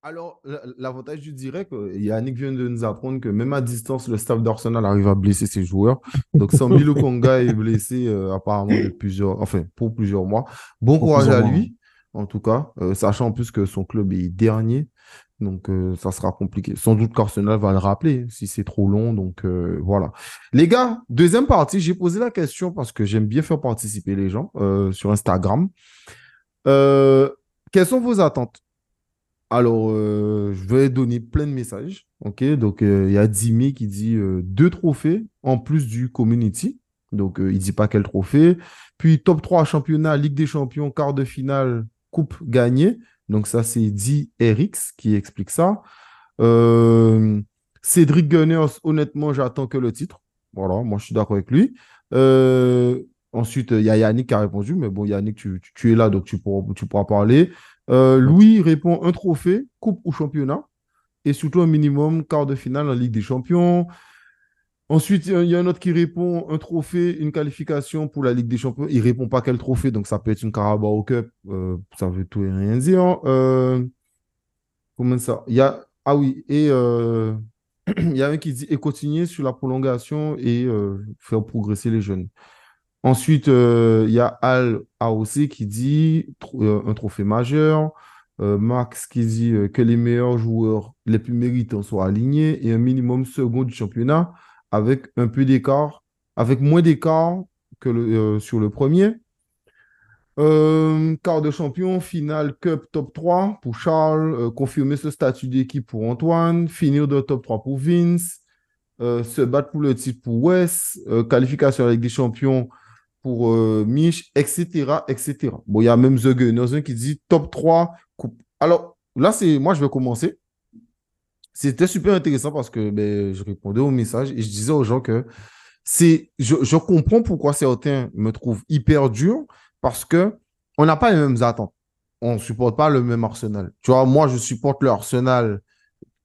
Alors, l'avantage du direct, euh, Yannick vient de nous apprendre que même à distance, le staff d'Arsenal arrive à blesser ses joueurs. Donc, Sambi Konga est blessé euh, apparemment de plusieurs, enfin, pour plusieurs mois. Bon courage à lui, en tout cas, euh, sachant en plus que son club est dernier. Donc, ça sera compliqué. Sans doute qu'Arsenal va le rappeler si c'est trop long. Donc, voilà. Les gars, deuxième partie, j'ai posé la question parce que j'aime bien faire participer les gens sur Instagram. quelles sont vos attentes? Alors, euh, je vais donner plein de messages. OK? Donc, euh, il y a Dimi qui dit euh, deux trophées en plus du community. Donc, il ne dit pas quel trophée. Puis, top 3 championnat, Ligue des champions, quart de finale, coupe gagnée. Donc, ça, c'est Di RX qui explique ça. Cédric Gunners, honnêtement, j'attends que le titre. Voilà, moi, je suis d'accord avec lui. ensuite, il y a Yannick qui a répondu. Mais bon, Yannick, tu, es là, donc tu pourras parler. Euh, Louis répond un trophée, coupe ou championnat, et surtout un minimum quart de finale en Ligue des Champions. Ensuite, il y a un autre qui répond un trophée, une qualification pour la Ligue des Champions. Il répond pas quel trophée, donc ça peut être une Carabao Cup, euh, ça veut tout et rien dire. Euh, comment ça? Y a ah oui et il y a un qui dit et continuer sur la prolongation et faire progresser les jeunes. Ensuite, euh, il y a Al AOC qui dit euh, un trophée majeur. Euh, Max qui dit que les meilleurs joueurs les plus méritants soient alignés et un minimum second du championnat avec un peu d'écart, avec moins d'écart que sur le premier. Quart de champion, finale Cup top 3 pour Charles, confirmer ce statut d'équipe pour Antoine, finir de top 3 pour Vince, se battre pour le titre pour Wes, qualification avec des champions pour Mich, etc., etc. Bon, il y a même The Gunners qui dit top 3. Coupe. Alors, là, c'est moi, je vais commencer. C'était super intéressant parce que ben, je répondais au message et je disais aux gens que c'est, je, je comprends pourquoi certains me trouvent hyper dur parce que on n'a pas les mêmes attentes. On ne supporte pas le même Arsenal. Tu vois, moi, je supporte le Arsenal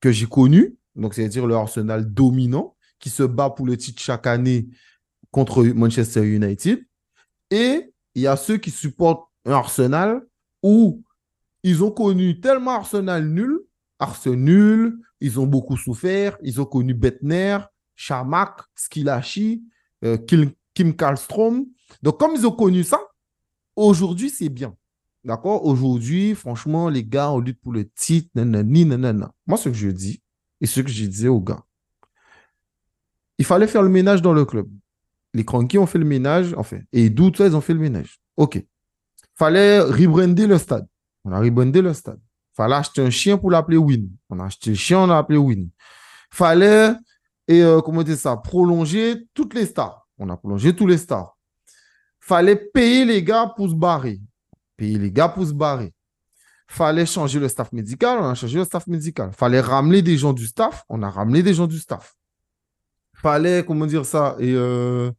que j'ai connu, donc c'est-à-dire le Arsenal dominant, qui se bat pour le titre chaque année contre Manchester United. Et il y a ceux qui supportent un Arsenal où ils ont connu tellement Arsenal nul, Arsenal nul, ils ont beaucoup souffert, ils ont connu Bettner, Chamak, Skilashi, euh, Kim Karlstrom. Donc, comme ils ont connu ça, Aujourd'hui, c'est bien. D'accord? Aujourd'hui, franchement, les gars, on lutte pour le titre. Moi, ce que je dis, et ce que je disais aux gars, il fallait faire le ménage dans le club. Les crankies ont fait le ménage, enfin, et d'autres, ils ont fait le ménage. OK. Fallait rebrander le stade. On a rebrandé le stade. Fallait acheter un chien pour l'appeler Win. On a acheté le chien, on l'a appelé Win. Fallait, et euh, comment dire ça, prolonger toutes les stars. On a prolongé tous les stars fallait payer les gars pour se barrer. Payer les gars pour se barrer. Fallait changer le staff médical, on a changé le staff médical. Fallait ramener des gens du staff, on a ramené des gens du staff. Fallait, comment dire ça, et euh,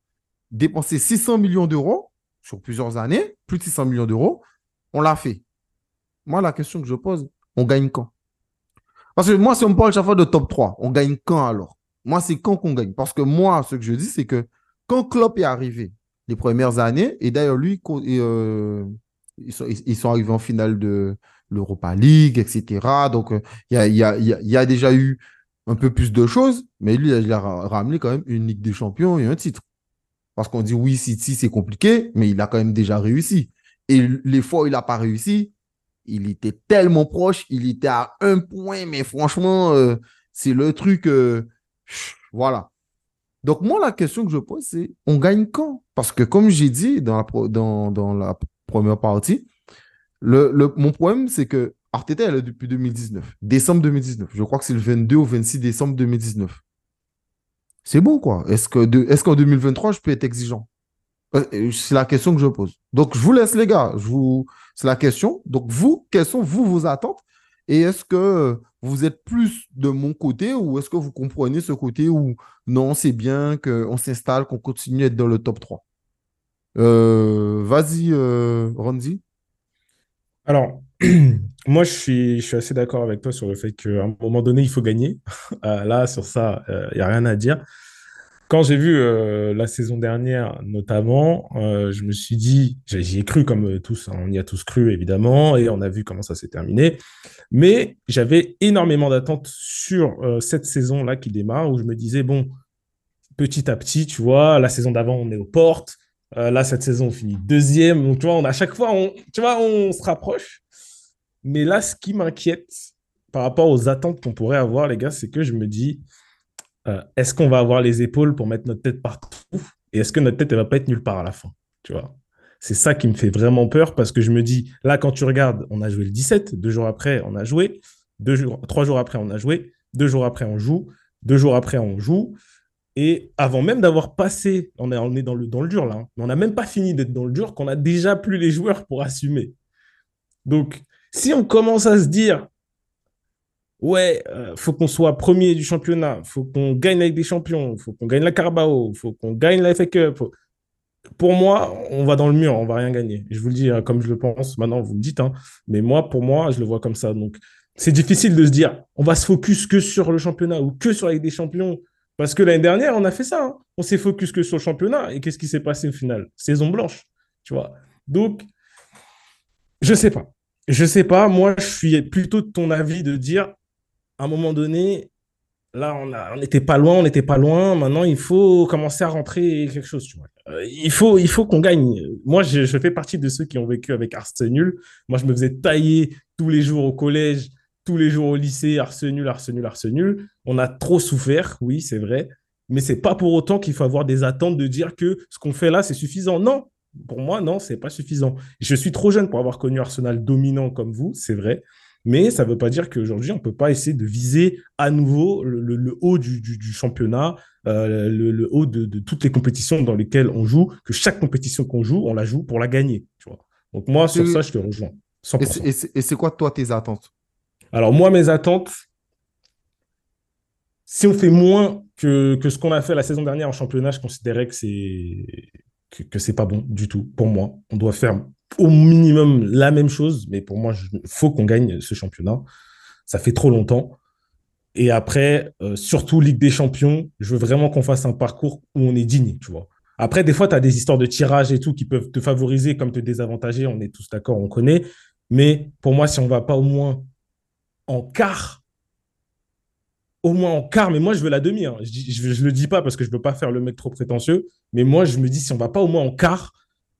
dépenser 600 millions d'euros sur plusieurs années, plus de 600 millions d'euros, on l'a fait. Moi, la question que je pose, on gagne quand? Parce que moi, si on parle chaque fois de top 3, on gagne quand alors? Moi, c'est quand qu'on gagne? Parce que moi, ce que je dis, c'est que quand Klopp est arrivé, les premières années. Et d'ailleurs, lui, euh, ils, sont, arrivés en finale de l'Europa League, etc. Donc, euh, il y, a, y, a, déjà eu un peu plus de choses, mais lui, il a ramené quand même une Ligue des Champions et un titre. Parce qu'on dit oui, City, c'est compliqué, mais il a quand même déjà réussi. Et où il n'a pas réussi, il était tellement proche, il était à un point, mais franchement, euh, c'est le truc. voilà. Donc, moi, la question que je pose, c'est on gagne quand? Parce que, comme j'ai dit dans la, dans, dans la première partie, le, le, mon problème, c'est que Arteta est là depuis 2019, décembre 2019. Je crois que c'est le 22 ou 26 décembre 2019. C'est bon, quoi. Est-ce est qu'en 2023, je peux être exigeant? Euh, C'est la question que je pose. Donc, je vous laisse, les gars. C'est la question. Donc, vous, quelles sont, vous, vos attentes? Et est-ce que vous êtes plus de mon côté ou est-ce que vous comprenez ce côté où non, c'est bien qu'on s'installe, qu'on continue à être dans le top 3 euh, Vas-y, euh, Randy. Alors, moi, je suis, assez d'accord avec toi sur le fait qu'à un moment donné, il faut gagner. Euh, là, sur ça, il n'y a rien à dire. Quand j'ai vu euh, la saison dernière, notamment, euh, je me suis dit, j'y ai cru comme euh, tous, hein, on y a tous cru évidemment, et on a vu comment ça s'est terminé. Mais j'avais énormément d'attentes sur cette saison-là qui démarre, où je me disais, bon, petit à petit, tu vois, la saison d'avant, on est aux portes. Là, cette saison, on finit deuxième. Donc, tu vois, on, à chaque fois, on, tu vois, on se rapproche. Mais là, ce qui m'inquiète par rapport aux attentes qu'on pourrait avoir, les gars, c'est que je me dis, euh, est-ce qu'on va avoir les épaules pour mettre notre tête partout? Et est-ce que notre tête, elle va pas être nulle part à la fin? Tu vois? C'est ça qui me fait vraiment peur parce que je me dis, là, quand tu regardes, on a joué le 17, deux jours après, on a joué, deux jours, trois jours après, on a joué, deux jours après, on joue, deux jours après, on joue. Et avant même d'avoir passé, on est, dans, le, dans le dur là, hein, mais on n'a même pas fini d'être dans le dur qu'on a déjà plus les joueurs pour assumer. Donc, si on commence à se dire, ouais, euh, faut qu'on soit premier du championnat, faut qu'on gagne avec des champions, faut qu'on gagne la Carabao, faut qu'on gagne la FA Cup. Pour moi, on va dans le mur, on va rien gagner. Je vous le dis hein, comme je le pense. Maintenant, vous me dites, hein, mais moi, pour moi, je le vois comme ça. Donc, c'est difficile de se dire, on va se focus que sur le championnat ou que sur avec des champions. Parce que l'année dernière, on a fait ça. Hein. On s'est focus que sur le championnat. Et qu'est-ce qui s'est passé au final? Saison blanche. Tu vois. Donc, je sais pas. Je sais pas. Moi, je suis plutôt de ton avis de dire à un moment donné, là, on n'était pas loin, on n'était pas loin. Maintenant, il faut commencer à rentrer quelque chose. Euh, il faut, il faut qu'on gagne. Moi, je, fais partie de ceux qui ont vécu avec Arsenal. Moi, je me faisais tailler tous les jours au collège, tous les jours au lycée, Arsenal, Arsenal, Arsenal. On a trop souffert, oui, c'est vrai. Mais c'est pas pour autant qu'il faut avoir des attentes de dire que ce qu'on fait là, c'est suffisant. Non, Pour moi, non, c'est pas suffisant. Je suis trop jeune pour avoir connu Arsenal dominant comme vous, c'est vrai. Mais ça ne veut pas dire qu'aujourd'hui, on ne peut pas essayer de viser à nouveau le, haut du, championnat, euh, le, haut de, toutes les compétitions dans lesquelles on joue, que chaque compétition qu'on joue, on la joue pour la gagner. Tu vois. Donc moi, sur ça, je te rejoins. Et c'est quoi, toi, tes attentes? Alors moi, mes attentes, si on fait moins que, ce qu'on a fait la saison dernière en championnat, je considérais que c'est que, que c'est pas bon du tout pour moi. On doit faire au minimum la même chose, mais pour moi, il faut qu'on gagne ce championnat. Ça fait trop longtemps. Et après, euh, surtout Ligue des Champions, je veux vraiment qu'on fasse un parcours où on est digne, tu vois. Après, des fois, tu as des histoires de tirage et tout qui peuvent te favoriser comme te désavantager, on est tous d'accord, on connaît. Mais pour moi, si on ne va pas au moins en quart, au moins en quart, mais moi, je veux la demi. Hein. Je ne le dis pas parce que je ne veux pas faire le mec trop prétentieux, mais moi, je me dis, si on ne va pas au moins en quart,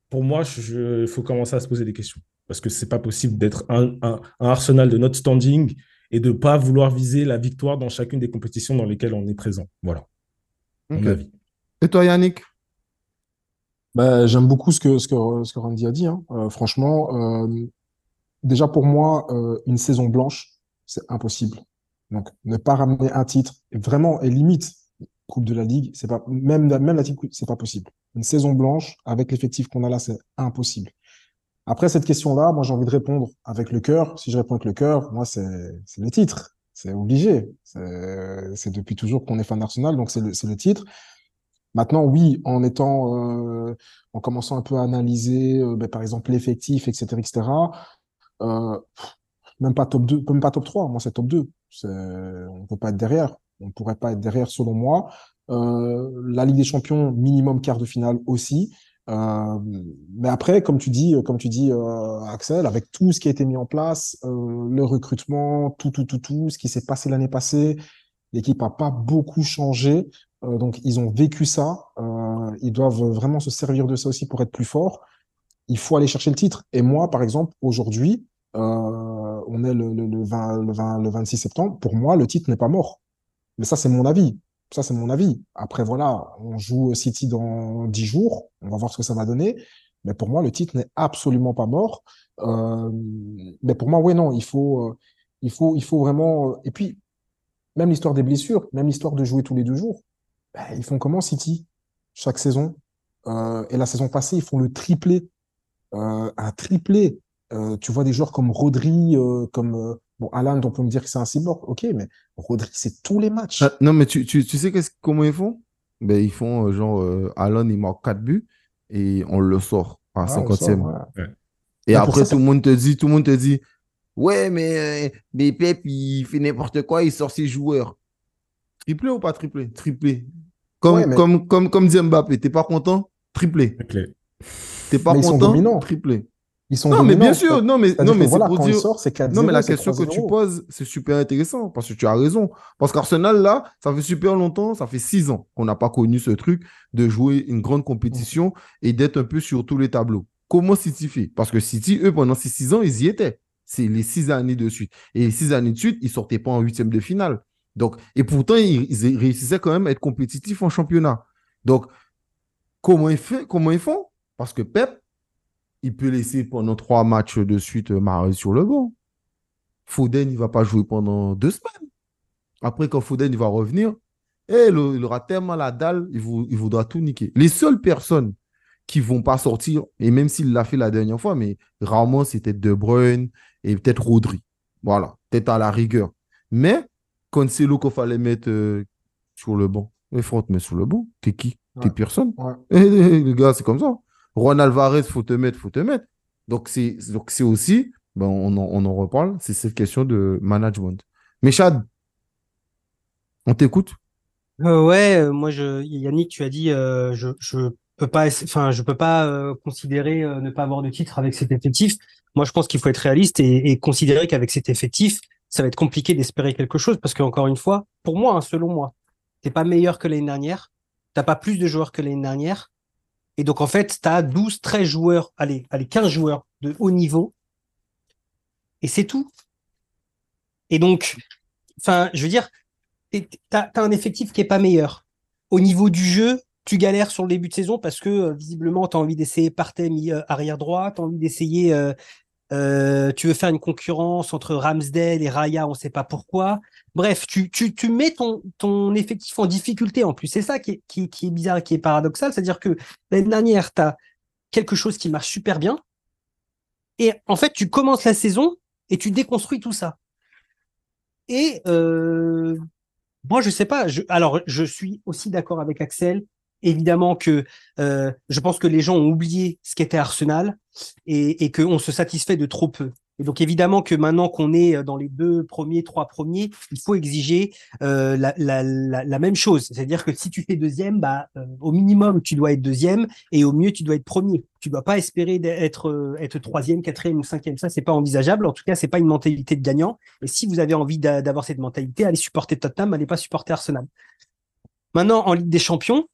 pour moi, il faut commencer à se poser des questions. Parce que ce n'est pas possible d'être un, Arsenal de notre standing et de ne pas vouloir viser la victoire dans chacune des compétitions dans lesquelles on est présent. Voilà. Mon avis. Et toi, Yannick? Bah, J'aime beaucoup ce que, ce, que, ce que Randy a dit. Hein. Euh, franchement, euh, déjà pour moi, euh, une saison blanche, c'est impossible. Donc, ne pas ramener un titre, vraiment, et limite, Coupe de la Ligue, c'est pas même même la Coupe, c'est pas possible. Une saison blanche avec l'effectif qu'on a là, c'est impossible. Après cette question-là, moi j'ai envie de répondre avec le cœur. Si je réponds avec le cœur, moi c'est c'est le titre, c'est obligé. C'est depuis toujours qu'on est fan d'Arsenal, donc c'est le c'est le titre. Maintenant, oui, en étant euh, en commençant un peu à analyser, euh, ben, par exemple l'effectif, etc., etc. même pas top 2, même pas top 3. Moi c'est top 2. On peut pas être derrière on ne pourrait pas être derrière selon moi. Euh, la Ligue des Champions, minimum quart de finale aussi. Euh, mais après, comme tu dis, comme tu dis, euh, Axel, avec tout ce qui a été mis en place, le recrutement, tout, tout, tout, tout, ce qui s'est passé l'année passée, l'équipe a pas beaucoup changé. donc, ils ont vécu ça. ils doivent vraiment se servir de ça aussi pour être plus forts. Il faut aller chercher le titre. Et moi, par exemple, aujourd'hui, on est le, le, le, 20, le, 20, le 26 septembre. Pour moi, le titre n'est pas mort. Mais ça, c'est mon avis. Ça, c'est mon avis. Après, voilà, on joue City dans dix jours. On va voir ce que ça va donner. Mais pour moi, le titre n'est absolument pas mort. Euh, mais pour moi, oui, non, il faut, euh, vraiment. Euh, et puis, même l'histoire des blessures, même l'histoire de jouer tous les deux jours. Ben, ils font comment City chaque saison? Et la saison passée, ils font le triplé, un triplé. Tu vois des joueurs comme Rodri, comme Bon, Alan, on peut me dire que c'est un cyborg, ok, mais Rodri, c'est tous les matchs. Ah, non, mais tu, tu, tu sais comment ils font? Ben, Ils font euh, genre, euh, Alan, il marque 4 buts et on le sort à 50e. Et après, tout, le monde te dit, tout le monde te dit, ouais, mais, euh, mais Pep, il fait n'importe quoi, il sort ses joueurs. Triplé ou pas triplé? Triplé. Comme, comme, comme, comme dit Mbappé, t'es pas content? Triplé. T'es pas content? Triplé. Ils sont non, mais bien sûr, non, mais, non, mais c'est pour dire. non, mais la question que tu poses, c'est super intéressant parce que tu as raison. Parce qu'Arsenal, là, ça fait super longtemps, ça fait six ans qu'on n'a pas connu ce truc de jouer une grande compétition et d'être un peu sur tous les tableaux. Comment City fait? Parce que City, eux, pendant ces six ans, ils y étaient. C'est les six années de suite. Et les six années de suite, ils sortaient pas en huitième de finale. Donc, et pourtant, ils, ils réussissaient quand même à être compétitifs en championnat. Donc, comment ils, fait, comment ils font? Parce que Pep, il peut laisser pendant trois matchs de suite euh, Marais sur le banc. Foden, il ne va pas jouer pendant deux semaines. Après, quand Foden il va revenir, eh, il, aura tellement la dalle, il, il, voudra tout niquer. Les seules personnes qui ne vont pas sortir, et même s'il l'a fait la dernière fois, mais rarement, c'était De Bruyne et peut-être Rodri. Voilà, peut-être à la rigueur. Mais quand c'est l'eau qu'il fallait mettre euh, sur le banc, il faut te mettre sur le banc. T'es qui? T'es personne. Les gars, c'est comme ça. Juan Alvarez, faut te mettre, faut te mettre. Donc c'est aussi, ben on, en, reparle, c'est cette question de management. Mais on t'écoute. Euh, ouais, euh, moi je Yannick, tu as dit euh, je je peux pas enfin je peux pas considérer ne pas avoir de titre avec cet effectif. Moi je pense qu'il faut être réaliste et, considérer qu'avec cet effectif, ça va être compliqué d'espérer quelque chose parce qu'encore une fois, pour moi, hein, selon moi, t'es pas meilleur que l'année dernière, t'as pas plus de joueurs que l'année dernière, et donc, en fait, tu as 12, 13 joueurs, allez, allez, 15 joueurs de haut niveau. Et c'est tout. Et donc, enfin, je veux dire, tu as, un effectif qui est pas meilleur. Au niveau du jeu, tu galères sur le début de saison parce que visiblement, tu as envie d'essayer Partey arrière droit, tu as envie d'essayer euh, tu veux faire une concurrence entre Ramsdale et Raya, on ne sait pas pourquoi. Bref, tu, tu, tu mets ton, ton effectif en difficulté en plus. C'est ça qui qui, qui est bizarre, qui est paradoxal. C'est-à-dire que l'année dernière, tu as quelque chose qui marche super bien. Et en fait, tu commences la saison et tu déconstruis tout ça. Et euh, moi, je sais pas. Alors, je suis aussi d'accord avec Axel évidemment que euh, je pense que les gens ont oublié ce qu'était Arsenal et, qu'on se satisfait de trop peu. Et donc évidemment que maintenant qu'on est dans les deux premiers, trois premiers, il faut exiger euh, la, même chose. C'est-à-dire que si tu fais deuxième, bah, euh, au minimum tu dois être deuxième et au mieux tu dois être premier. Tu dois pas espérer être euh, troisième, quatrième ou cinquième. Ça c'est pas envisageable. En tout cas c'est pas une mentalité de gagnant. Et si vous avez envie d'avoir cette mentalité, allez supporter Tottenham, allez pas supporter Arsenal. Maintenant en Ligue des Champions,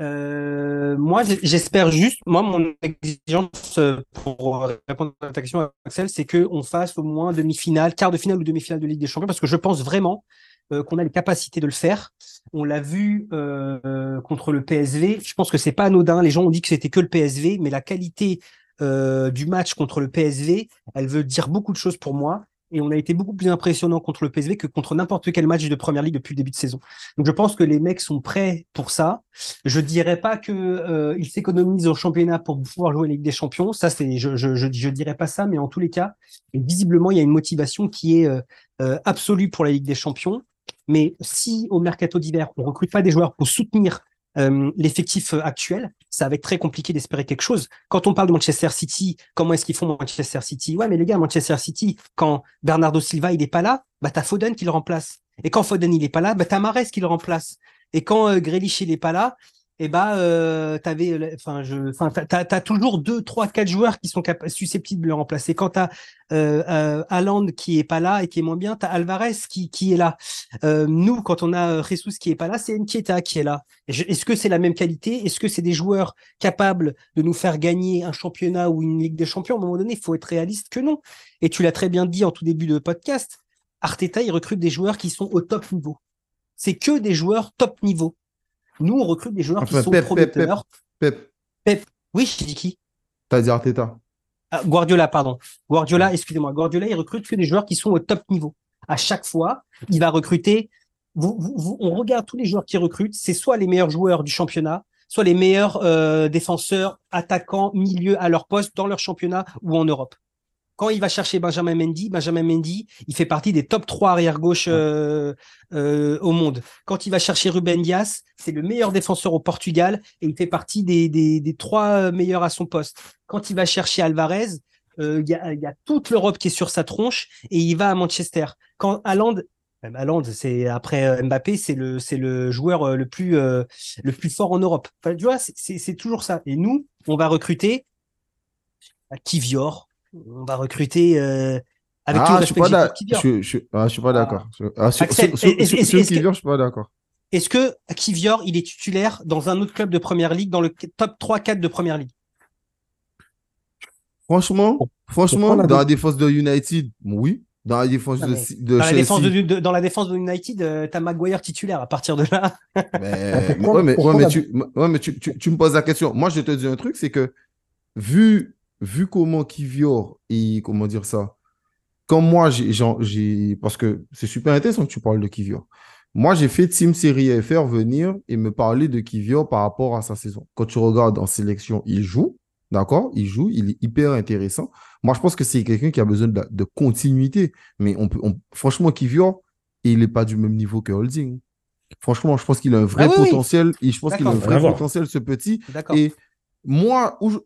euh, moi, j'espère juste, moi, mon exigence euh, pour répondre à ta question, Axel, c'est qu'on fasse au moins demi-finale, quart de finale ou demi-finale de Ligue des Champions, parce que je pense vraiment euh, qu'on a les capacités de le faire. On l'a vu contre le PSV. Je pense que c'est pas anodin. Les gens ont dit que c'était que le PSV, mais la qualité du match contre le PSV, elle veut dire beaucoup de choses pour moi et on a été beaucoup plus impressionnant contre le PSV que contre n'importe quel match de première ligue depuis le début de saison. Donc je pense que les mecs sont prêts pour ça. Je dirais pas que euh, ils s'économisent au championnat pour pouvoir jouer la Ligue des Champions. Ça c'est je, je je dirais pas ça, mais en tous les cas, visiblement il y a une motivation qui est euh, euh, absolue pour la Ligue des Champions. Mais si au mercato d'hiver on recrute pas des joueurs pour soutenir euh, l'effectif euh, actuel, ça va être très compliqué d'espérer quelque chose. Quand on parle de Manchester City, comment est-ce qu'ils font Manchester City? Ouais, mais les gars, Manchester City, quand Bernardo Silva il est pas là, bah t'as Foden qui le remplace. Et quand Foden il est pas là, bah t'as Mares qui le remplace. Et quand euh, il est pas là, et eh bah t'avais euh, enfin je t'as as toujours deux trois quatre joueurs qui sont susceptibles de le remplacer. Quand t'as euh, euh, qui est pas là et qui est moins bien t'as Alvarez qui est là. Nous quand on a Jesus qui est pas là c'est Nkieta qui est là. Est-ce que c'est la même qualité? Est-ce que c'est des joueurs capables de nous faire gagner un championnat ou une ligue des champions? À un moment donné il faut être réaliste que non. Et tu l'as très bien dit en tout début de podcast Arteta il recrute des joueurs qui sont au top niveau. C'est que des joueurs top niveau nous, on recrute des joueurs qui sont prometteurs. Pep, Pep. Oui, je dis qui T'as dit Arteta. Ah, Guardiola, pardon. Guardiola, excusez-moi. Guardiola, il recrute que des joueurs qui sont au top niveau. À chaque fois, il va recruter. on regarde tous les joueurs qui recrutent. C'est soit les meilleurs joueurs du championnat, soit les meilleurs euh, défenseurs, attaquants, milieux à leur poste dans leur championnat ou en Europe. Quand il va chercher Benjamin Mendy, Benjamin Mendy, il fait partie des top 3 arrière-gauche euh, euh, au monde. Quand il va chercher Ruben Dias, c'est le meilleur défenseur au Portugal et il fait partie des, des, des trois meilleurs à son poste. Quand il va chercher Alvarez, euh, il y, a, y, a, toute l'Europe qui est sur sa tronche et il va à Manchester. Quand Haaland, Haaland, c'est après Mbappé, c'est le c'est le joueur le plus le plus fort en Europe. Enfin, tu vois, c'est toujours ça. Et nous, on va recruter Kivior, on va recruter euh, avec ah, tout le je suis pas je, je, ah, je suis pas d'accord. Ah, sur, sur, sur, Kivior, je suis pas d'accord. Est-ce que Kivior, il est titulaire dans un autre club de première ligue, dans le top 3-4 de première ligue? Franchement, franchement, dans la défense de United, oui. Dans la défense de, de, dans, la défense de, dans la défense de United, euh, t'as Maguire titulaire à partir de là. mais, ouais, mais, ouais, mais, tu, ouais, mais tu, tu, tu, me poses la question. Moi, je te dis un truc, c'est que vu vu comment Kivior et comment dire ça, comme moi, j'ai, parce que c'est super intéressant que tu parles de Kivior. Moi, j'ai fait Team Série FR venir et me parler de Kivior par rapport à sa saison. Quand tu regardes en sélection, il joue, d'accord? Il joue, il est hyper intéressant. Moi, je pense que c'est quelqu'un qui a besoin de, continuité. Mais on peut, franchement, Kivior, il n'est pas du même niveau que Holding. Franchement, je pense qu'il a un vrai ah potentiel. Et je pense qu'il a un vrai potentiel, ce petit. Et moi, où je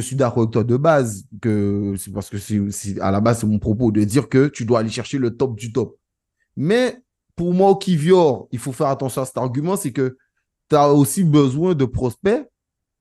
suis d'accord avec toi de base, que c'est parce que c'est à la base, c'est mon propos de dire que tu dois aller chercher le top du top. Mais pour moi, au Kivior, il faut faire attention à cet argument, c'est que tu as aussi besoin de prospects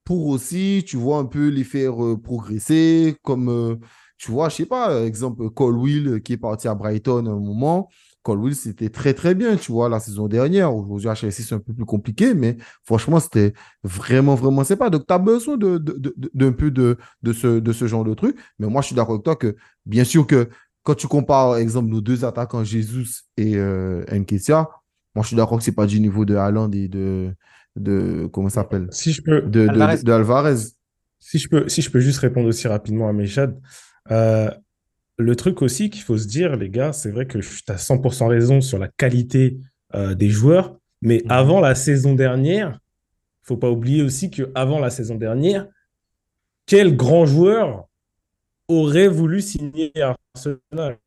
pour aussi, tu vois, un peu les faire euh, progresser, comme, euh, tu vois, je sais pas, exemple, Colwill qui est parti à Brighton à un moment, Colwill, c'était très, très bien, tu vois, la saison dernière. Aujourd'hui, à Chelsea, c'est un peu plus compliqué, mais franchement, c'était vraiment, vraiment sympa. Donc, tu as besoin d'un de, de, peu de, de, ce, de ce genre de truc. Mais moi, je suis d'accord avec toi que, bien sûr que quand tu compares, par exemple, nos deux attaquants, Jesus et euh, moi, je suis d'accord que ce n'est pas du niveau de Haaland et de, de comment ça s'appelle? Si je peux. de, de- Alvarez. de Alvarez. Si je peux, si je peux juste répondre aussi rapidement à Meshad, euh, le truc aussi qu'il faut se dire, les gars, c'est vrai que tu as 100% raison sur la qualité euh, des joueurs, mais Mhm. avant la saison dernière, faut pas oublier aussi qu'avant la saison dernière, quel grand joueur aurait voulu signer à Arsenal?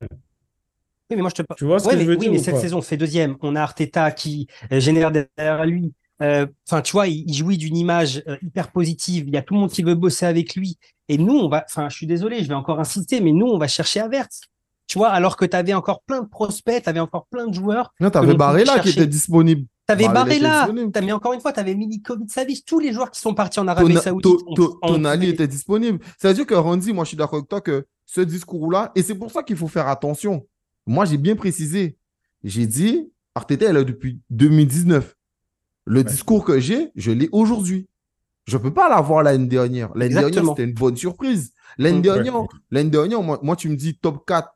Oui, mais moi, je te Tu vois ce Ouais, que mais, je veux oui, dire mais cette saison fait deuxième. On a Arteta qui euh, génère derrière lui. euh, Enfin, tu vois, il, il jouit d'une image hyper positive. Il y a tout le monde qui veut bosser avec lui. Et nous, on va. Enfin, je suis désolé, je vais encore insister, mais nous, on va chercher Avertz. Tu vois, alors que tu avais encore plein de prospects, tu avais encore plein de joueurs. Non, t'avais l'on pouvait Barella qui était disponible. Tu avais Barella. disponible. T'as- Mais encore une fois, tu avais Milinkovic Savic, tous les joueurs qui sont partis en Arabie Saoudite. To- on- To- on Tonali pouvait- était disponible. C'est-à-dire que Randy, moi je suis d'accord avec toi que ce discours-là, et c'est pour ça qu'il faut faire attention. Moi j'ai bien précisé. J'ai dit, Arteta est là depuis 2019. Le discours que j'ai, je l'ai aujourd'hui. Je ne peux pas l'avoir l'année dernière. L'année dernière, c'était une bonne surprise. L'année Mm. dernière, l'année dernière moi, moi, tu me dis top 4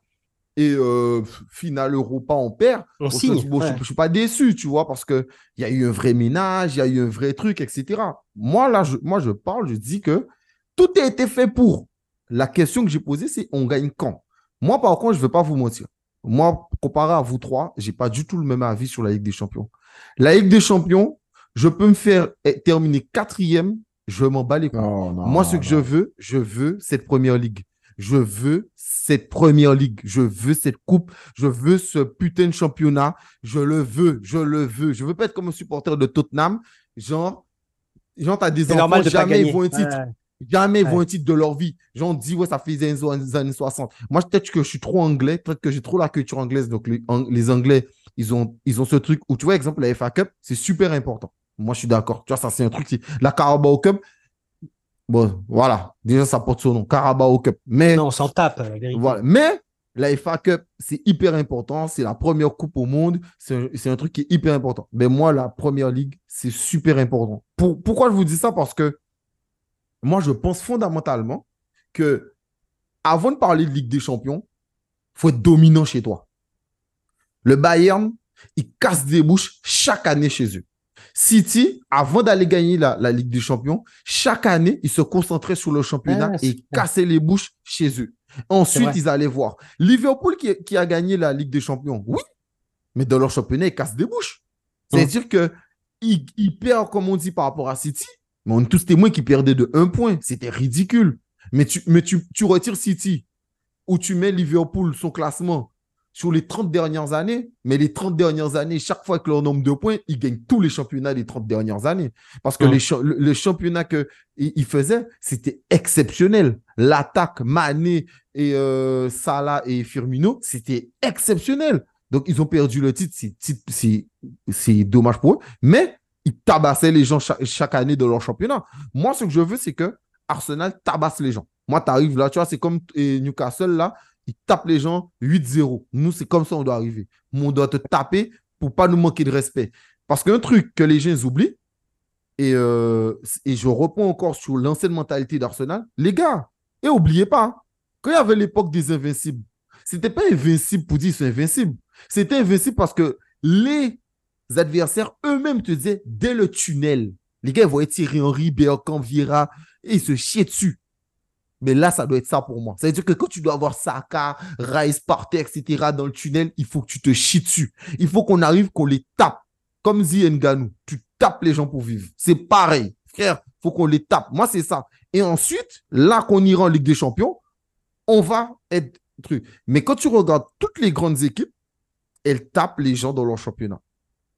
et euh, finale Europa, on perd. On Bon, signe. je, bon, je- ouais. je suis pas déçu, tu vois, parce qu'il y a eu un vrai ménage, il y a eu un vrai truc, etc. Moi, là, je, moi, je parle, je dis que tout a été fait pour. La question que j'ai posée, c'est on gagne quand? Moi, par contre, je ne vais pas vous mentir. Moi, comparé à vous trois, je n'ai pas du tout le même avis sur la Ligue des Champions. La Ligue des Champions, je peux me faire eh, terminer quatrième, je m'en bats les couilles. Non, non, Moi, ce que je veux, je veux cette première ligue. Je veux cette première ligue. Je veux cette coupe. Je veux ce putain de championnat. Je le veux. Je le veux. Je veux pas être comme un supporter de Tottenham. Genre, genre t'as des enfants, de jamais ils vont un titre. Ouais. Jamais ils vont un titre de leur vie. Genre, on dit, ouais, ça fait des années, des années 60. Moi, peut-être que je suis trop anglais, peut-être que j'ai trop la culture anglaise. Donc, les, les Anglais, ils ont, ils ont ce truc où, tu vois, exemple, la FA Cup, c'est super important. Moi, je suis d'accord. Tu vois, ça, c'est un truc. La Carabao Cup, bon, voilà. Déjà, ça porte son nom. Carabao Cup. Mais, Non, on s'en tape, la voilà. Mais, la FA Cup, c'est hyper important. C'est la première coupe au monde. C'est un, truc qui est hyper important. Mais moi, la première ligue, c'est super important. Pour- pourquoi je vous dis ça? Parce que moi, je pense fondamentalement que avant de parler de Ligue des Champions, il faut être dominant chez toi. Le Bayern, il casse des bouches chaque année chez eux. City, avant d'aller gagner la, la Ligue des Champions, chaque année, ils se concentraient sur le championnat et cassaient les bouches chez eux. Ensuite, ils allaient voir. Liverpool qui, qui a gagné la Ligue des Champions, oui, mais dans leur championnat, ils cassent des bouches. C'est-à-dire que ils, ils perdent, comme on dit, par rapport à City, mais on est tous témoins qu'ils perdaient de un point. C'était ridicule. Mais tu, mais tu, tu retires City ou tu mets Liverpool, son classement, sur les 30 dernières années, mais les 30 dernières années, chaque fois que leur nombre de points, ils gagnent tous les championnats des 30 dernières années. Parce que les, cha- le, le championnat qu'ils ils faisaient, c'était exceptionnel. L'attaque, Mané et euh, Salah et Firmino, c'était exceptionnel. Donc, ils ont perdu le titre. C'est- dommage pour eux. Mais ils tabassaient les gens chaque, chaque année de leur championnat. Moi, ce que je veux, c'est que Arsenal tabasse les gens. Moi, tu arrives là, tu vois, c'est comme Newcastle, là, ils tapent les gens 8-0. Nous, c'est comme ça on doit arriver. On doit te taper pour pas nous manquer de respect. Parce qu'un truc que les gens oublient, et, euh, et je reprends encore sur l'ancienne mentalité d'Arsenal, les gars, et oubliez pas, quand il y avait l'époque des invincibles, c'était pas invincible pour dire qu'ils sont invincibles. C'était invincible parce que les adversaires eux-mêmes te disaient dès le tunnel, les gars, ils voyaient Thierry Henry, Bergkamp, Vieira, et ils se chiaient dessus. Mais là, ça doit être ça pour moi. Ça veut dire que quand tu dois avoir Saka, Rice, Partey, etc. dans le tunnel, il faut que tu te chies dessus. Il faut qu'on arrive, qu'on les tape. Comme dit Nganou, tu tapes les gens pour vivre. C'est pareil. Frère, il faut qu'on les tape. Moi, c'est ça. Et ensuite, là qu'on ira en Ligue des Champions, on va être truc. Mais quand tu regardes toutes les grandes équipes, elles tapent les gens dans leur championnat.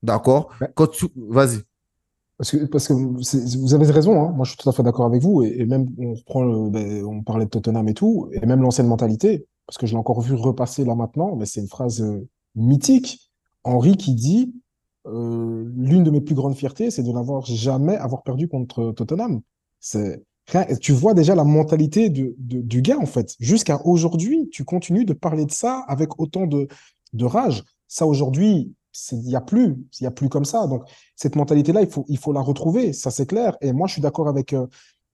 D'accord? Ouais. Quand tu... Vas-y. Parce que, parce que vous avez raison, hein. Moi je suis tout à fait d'accord avec vous, et, même on reprend le- ben, on parlait de Tottenham et tout, et même l'ancienne mentalité, parce que je l'ai encore vu repasser là maintenant, mais c'est une phrase euh, mythique. Henri qui dit euh, l'une de mes plus grandes fiertés, c'est de n'avoir jamais avoir perdu contre Tottenham. C'est tu vois déjà la mentalité de, de- du gars en fait. Jusqu'à aujourd'hui, tu continues de parler de ça avec autant de, de rage. Ça aujourd'hui, il y a plus, il y a plus comme ça. Donc cette mentalité-là, il faut, il faut la retrouver, ça c'est clair. Et moi, je suis d'accord avec, euh,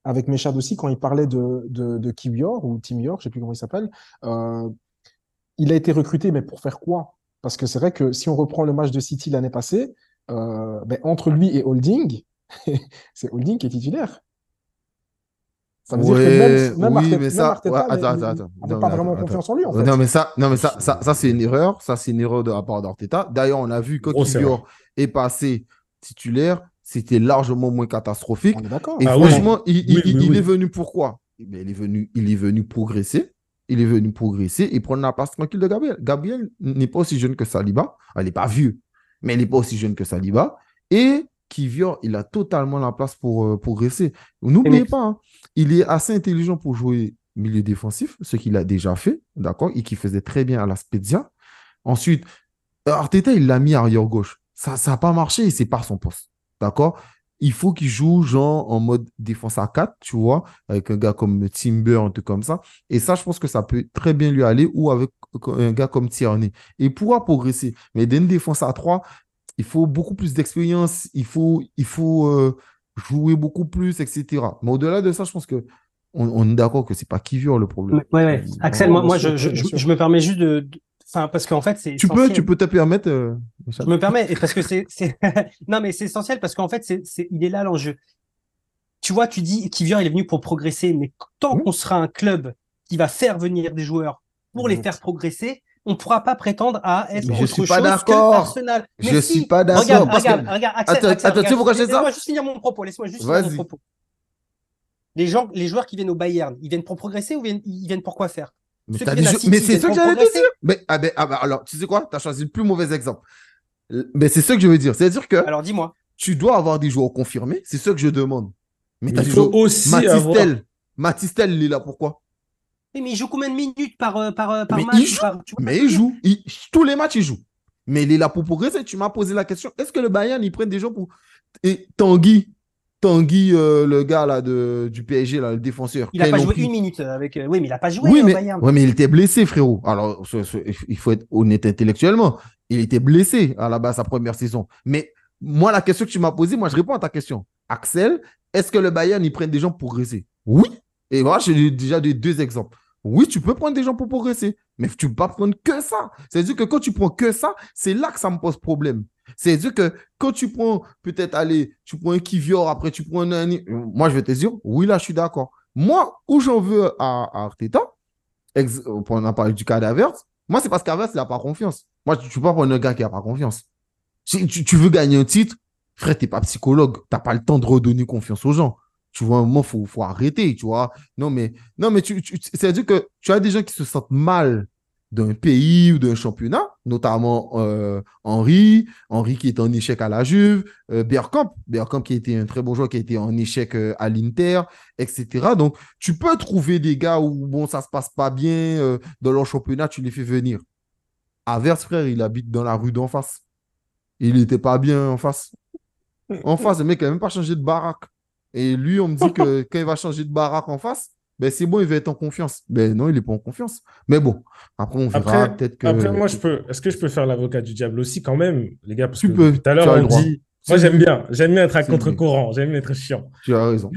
avec Meshad aussi quand il parlait de, de, de ou Tim York, je sais plus comment il s'appelle. Euh, il a été recruté, mais pour faire quoi? Parce que c'est vrai que si on reprend le match de City l'année passée, euh, ben, entre lui et Holding, c'est Holding qui est titulaire. Ça veut dire que même, oui, mais ça, attends, attends, attends. n'a pas vraiment confiance en lui. En fait. Non, mais ça, non, mais ça, ça, ça c'est une erreur. Ça, c'est une erreur de la part d'Arteta. D'ailleurs, on a vu que Kivior est passé titulaire. C'était largement moins catastrophique. On est d'accord. Et ah franchement, il, il, est venu pourquoi il est venu, il est venu progresser. Il est venu progresser et prendre la place tranquille de Gabriel. Gabriel n'est pas aussi jeune que Saliba. Elle n'est pas vieux, mais il n'est pas aussi jeune que Saliba. Et Kivior, il a totalement la place pour euh, progresser. N'oubliez pas, hein, il est assez intelligent pour jouer milieu défensif, ce qu'il a déjà fait, d'accord, et qui faisait très bien à la Spezia. Ensuite, Arteta, il l'a mis arrière gauche. Ça n'a pas marché et c'est pas son poste, d'accord il faut qu'il joue genre en mode défense à 4, tu vois, avec un gars comme Timber, un truc comme ça. Et ça, je pense que ça peut très bien lui aller ou avec un gars comme Tierney. Et pourra progresser. Mais d'une défense à 3, il faut beaucoup plus d'expérience, il faut, il faut euh, jouer beaucoup plus, etc. Mais au-delà de ça, je pense que on, est d'accord que c'est pas qui le problème. Oui, ouais. Axel, moi, moi je, je, me permets juste de, Enfin, parce qu'en fait, c'est. Tu peux, tu peux te permettre. Euh, je me permets, parce que c'est. non, mais c'est essentiel parce qu'en fait, c'est, il est là l'enjeu. Tu vois, tu dis vient, il est venu pour progresser, mais tant qu'on sera un club qui va faire venir des joueurs pour les faire progresser, on ne pourra pas prétendre à être je autre suis pas d'accord. Je ne suis pas d'accord. Regarde, regarde, regarde, attends, attends, tu sais pourquoi je ça Laisse-moi juste finir mon propos. Laisse-moi juste finir mon propos. Les, gens, les joueurs qui viennent au Bayern, ils viennent pour progresser ou ils viennent pour quoi faire? Mais, c'est ce que j'allais te dire. Mais ah ben, ah ben, alors, tu sais quoi? Tu as choisi le plus mauvais exemple. Mais c'est ce que je veux dire. C'est-à-dire que. Alors, dis-moi. Tu dois avoir des joueurs confirmés. C'est ce que je demande. Mais, tu as faut aussi Matistel. Matistel, il est là pourquoi? Mais il joue combien de minutes par, euh, par, euh, par mais match il joue. Mais il joue. tous les matchs, il joue. Mais il est là pour progresser. Tu m'as posé la question est-ce que le Bayern, il prend des gens pour. Et Tanguy, Tanguy, euh, le gars là, de, du PSG, là, le défenseur. Il n'a pas joué une minute avec. Oui, mais il n'a pas joué oui, au. Bayern. Oui, mais il était blessé, frérot. Alors, il faut être honnête intellectuellement. Il était blessé à la base, sa première saison. Mais moi, la question que tu m'as posée, moi, je réponds à ta question. Axel, est-ce que le Bayern, il prend des gens pour progresser? Oui. Et voilà, j'ai déjà deux exemples. Oui, tu peux prendre des gens pour progresser, mais tu ne peux pas prendre que ça. C'est-à-dire que quand tu prends que ça, c'est là que ça me pose problème. C'est-à-dire que quand tu prends, peut-être, allez, tu prends un Kivior, après tu prends un... Moi, je vais te dire, oui, là, je suis d'accord. Moi, où j'en veux à, Arteta, on a parlé du cas d'Averse, moi, c'est parce qu'Averse, il n'a pas confiance. Moi, tu ne peux pas prendre un gars qui n'a pas confiance. Si tu, veux gagner un titre, frère, tu n'es pas psychologue. Tu n'as pas le temps de redonner confiance aux gens tu vois, un moment, il faut, arrêter, tu vois. Non, mais, non, mais tu, c'est-à-dire que tu as des gens qui se sentent mal d'un pays ou d'un championnat, notamment euh, Henri, Henri qui est en échec à la Juve, euh, Bergkamp, qui était un très bon joueur, qui a été en échec euh, à l'Inter, etc. Donc, tu peux trouver des gars où, bon, ça se passe pas bien euh, dans leur championnat, tu les fais venir. Averse, frère, il habite dans la rue d'en face. Il n'était pas bien en face. En face, le mec n'a même pas changé de baraque. Et lui, on me dit que quand il va changer de baraque en face, ben c'est bon, il va être en confiance. Ben non, il n'est pas en confiance. Mais bon, après, on verra peut-être que. Après, moi, je peux. Est-ce que je peux faire l'avocat du diable aussi, quand même, les gars? Parce tu que peux. Tout à l'heure, on dit. Moi, j'aime bien. J'aime bien être à contre-courant. J'aime bien être chiant. Tu as raison.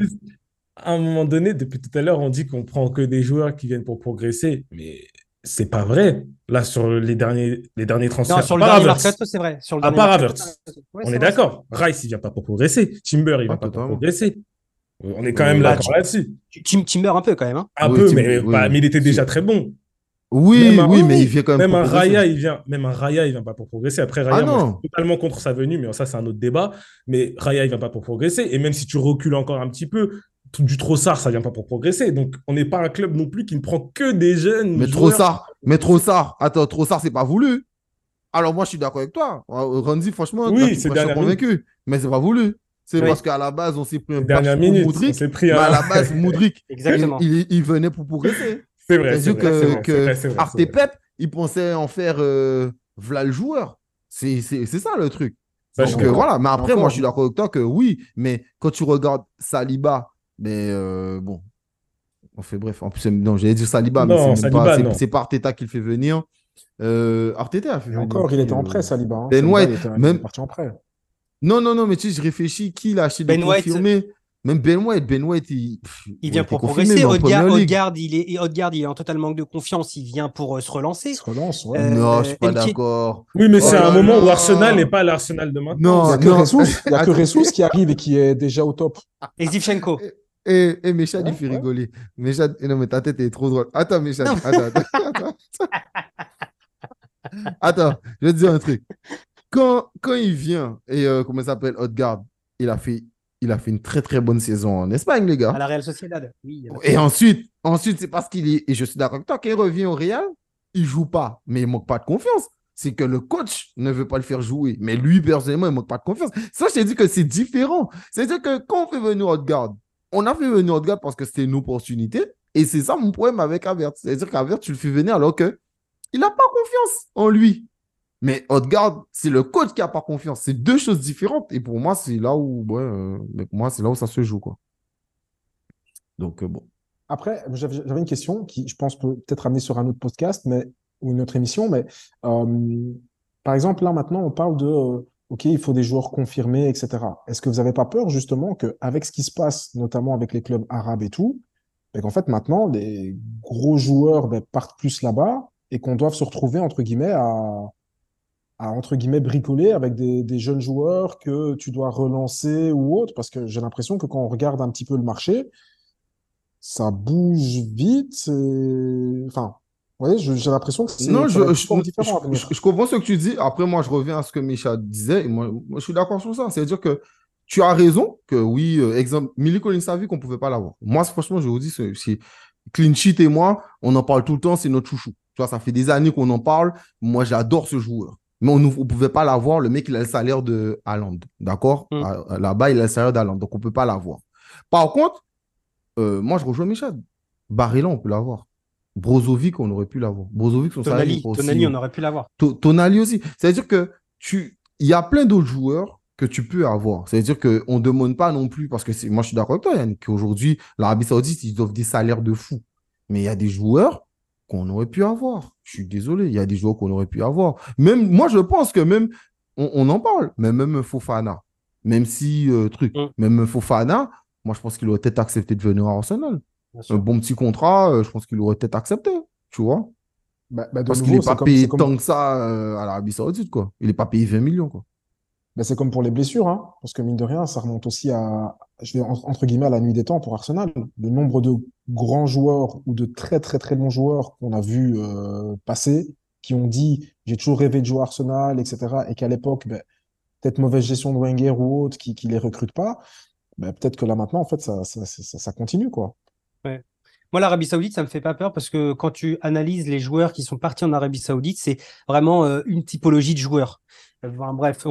À un moment donné, depuis tout à l'heure, on dit qu'on prend que des joueurs qui viennent pour progresser. Mais c'est pas vrai. Là, sur les derniers, les derniers transferts. Non, sur le dernier c'est vrai. Sur le à part Havertz. on est, d'accord. Rice, il vient pas pour progresser. Timber, il vient pas pour progresser. On est quand même là là-dessus. Timber un peu quand même. Hein. Un peu, mais, mais, il était déjà très bon. Oui, oui, mais il vient quand même. Même un Raya, il vient. Même un Raya, il vient pas pour progresser. Après Raya, ah je suis totalement contre sa venue, mais ça c'est un autre débat. Mais Raya, il vient pas pour progresser. Et même si tu recules encore un petit peu, du Trossard, ça vient pas pour progresser. Donc, on n'est pas un club non plus qui ne prend que des jeunes. Mais Trossard, mais Trossard, attends, Trossard, c'est pas voulu. Alors, moi, je suis d'accord avec toi. Randy, franchement, oui, c'est convaincu. Mais c'est pas voulu. C'est parce qu'à la base, on s'est pris un dernière minute. Moudric, mais à la base, Moudric, Il, venait pour progresser. C'est vrai. C'est que, que Artepep, il pensait en faire euh, v'là le joueur. C'est ça le truc. Donc, euh, voilà. Mais après, moi, je suis d'accord avec toi que oui, mais quand tu regardes Saliba, mais euh, bon, on fait bref. En plus, non, j'allais dire Saliba, mais c'est pas, pas Arteta qui le fait venir. Euh, Arteta a fait venir. Encore, il était en prêt, Saliba. Hein. Ben White, même parti en prêt. Non, non, non, mais tu sais, je réfléchis qui l'a acheté de ben confirmé. Même Ben White, Ben White, il, il vient pour progresser. Odegaard, il est, il est en total manque de confiance. Il vient pour euh, se relancer. Se relance, ouais. Euh, non, je suis pas d'accord. Oui, mais c'est oh un moment où Arsenal n'est pas l'Arsenal de maintenant. Non, il n'y a que Ressus qui arrive et qui est déjà au top. Et Zivchenko. Et, et Méchad, il fait rigoler. Méchad, non, mais ta tête est trop drôle. Attends, Méchad, attends, attends. attends, je vais te dire un truc. Quand, quand il vient, et euh, comment ça s'appelle, Odegaard, il a fait il a fait une très très bonne saison en Espagne, les gars. À la Real Sociedad, oui. Et ensuite, ensuite c'est parce qu'il est, et je suis d'accord avec toi, quand il revient au Real, il joue pas, mais il manque pas de confiance. C'est que le coach ne veut pas le faire jouer. Mais lui, personnellement, il manque pas de confiance. Ça, je t'ai dit que c'est différent. C'est-à-dire que quand on fait venir Odegaard, on a fait venir Odegaard parce que c'était une opportunité. Et c'est ça mon problème avec Avert. C'est-à-dire qu'Avert, tu le fais venir alors que il n'a pas confiance en lui. Mais Odegaard, c'est le coach qui n'a pas confiance. C'est deux choses différentes. Et pour moi, c'est là où, euh, moi, c'est là où ça se joue, quoi. Donc, euh, bon. Après, j'avais une question qui, je pense, peut peut-être amener sur un autre podcast, mais, ou une autre émission. Mais euh, par exemple, là, maintenant, on parle de OK, il faut des joueurs confirmés, etc. Est-ce que vous n'avez pas peur, justement, qu'avec ce qui se passe, notamment avec les clubs arabes et tout, ben, qu'en fait, maintenant, les gros joueurs ben, partent plus là-bas et qu'on doive se retrouver, entre guillemets, à entre guillemets bricoler avec des, des, jeunes joueurs que tu dois relancer ou autre? Parce que j'ai l'impression que quand on regarde un petit peu le marché ça bouge vite enfin vous j'ai l'impression que c'est non je, je, je, comprends ce que tu dis après moi je reviens à ce que Micha disait et moi, moi je suis d'accord sur ça c'est à dire que tu as raison que oui euh, exemple Miliko vu qu'on pouvait pas l'avoir moi franchement je vous dis c'est Clean Sheet et moi on en parle tout le temps c'est notre chouchou tu vois ça fait des années qu'on en parle moi j'adore ce joueur mais on ne pouvait pas l'avoir. Le mec, il a le salaire de Haaland. D'accord? Mm. Là-bas, il a le salaire d'Haaland. Donc, on ne peut pas l'avoir. Par contre, euh, moi, je rejoins Michel. Barilla, on peut l'avoir. Brozovic, on aurait pu l'avoir. Brozovic, son Tonali, Tonali, on aurait pu l'avoir. Tonali aussi. C'est-à-dire que tu, il y a plein d'autres joueurs que tu peux avoir. C'est-à-dire qu'on ne demande pas non plus, parce que moi, je suis d'accord avec toi, Yann, qu'aujourd'hui, l'Arabie Saoudite, ils offrent des salaires de fou. Mais il y a des joueurs qu'on aurait pu avoir. Je suis désolé, il y a des joueurs qu'on aurait pu avoir. Même moi, je pense que même on, en parle, mais même Fofana, même si euh, truc, mm. même Fofana, moi je pense qu'il aurait peut-être accepté de venir à Arsenal. Un bon petit contrat, euh, je pense qu'il aurait peut-être accepté, tu vois. Bah, bah, Parce qu'il n'est pas payé tant que ça euh, à l'Arabie Saoudite, quoi. Il n'est pas payé 20 millions, quoi. Ben, c'est comme pour les blessures, hein, parce que mine de rien, ça remonte aussi à, je vais entre guillemets, à la nuit des temps pour Arsenal. Le nombre de grands joueurs ou de très très très bons joueurs qu'on a vu euh, passer, qui ont dit j'ai toujours rêvé de jouer à Arsenal, etc. Et qu'à l'époque, peut-être mauvaise gestion de Wenger ou autre, qui ne les recrute pas, ben, peut-être que là maintenant, en fait, ça, ça, ça, ça continue. quoi. Ouais. Moi, l'Arabie Saoudite, ça me fait pas peur parce que quand tu analyses les joueurs qui sont partis en Arabie Saoudite, c'est vraiment euh, une typologie de joueurs bref,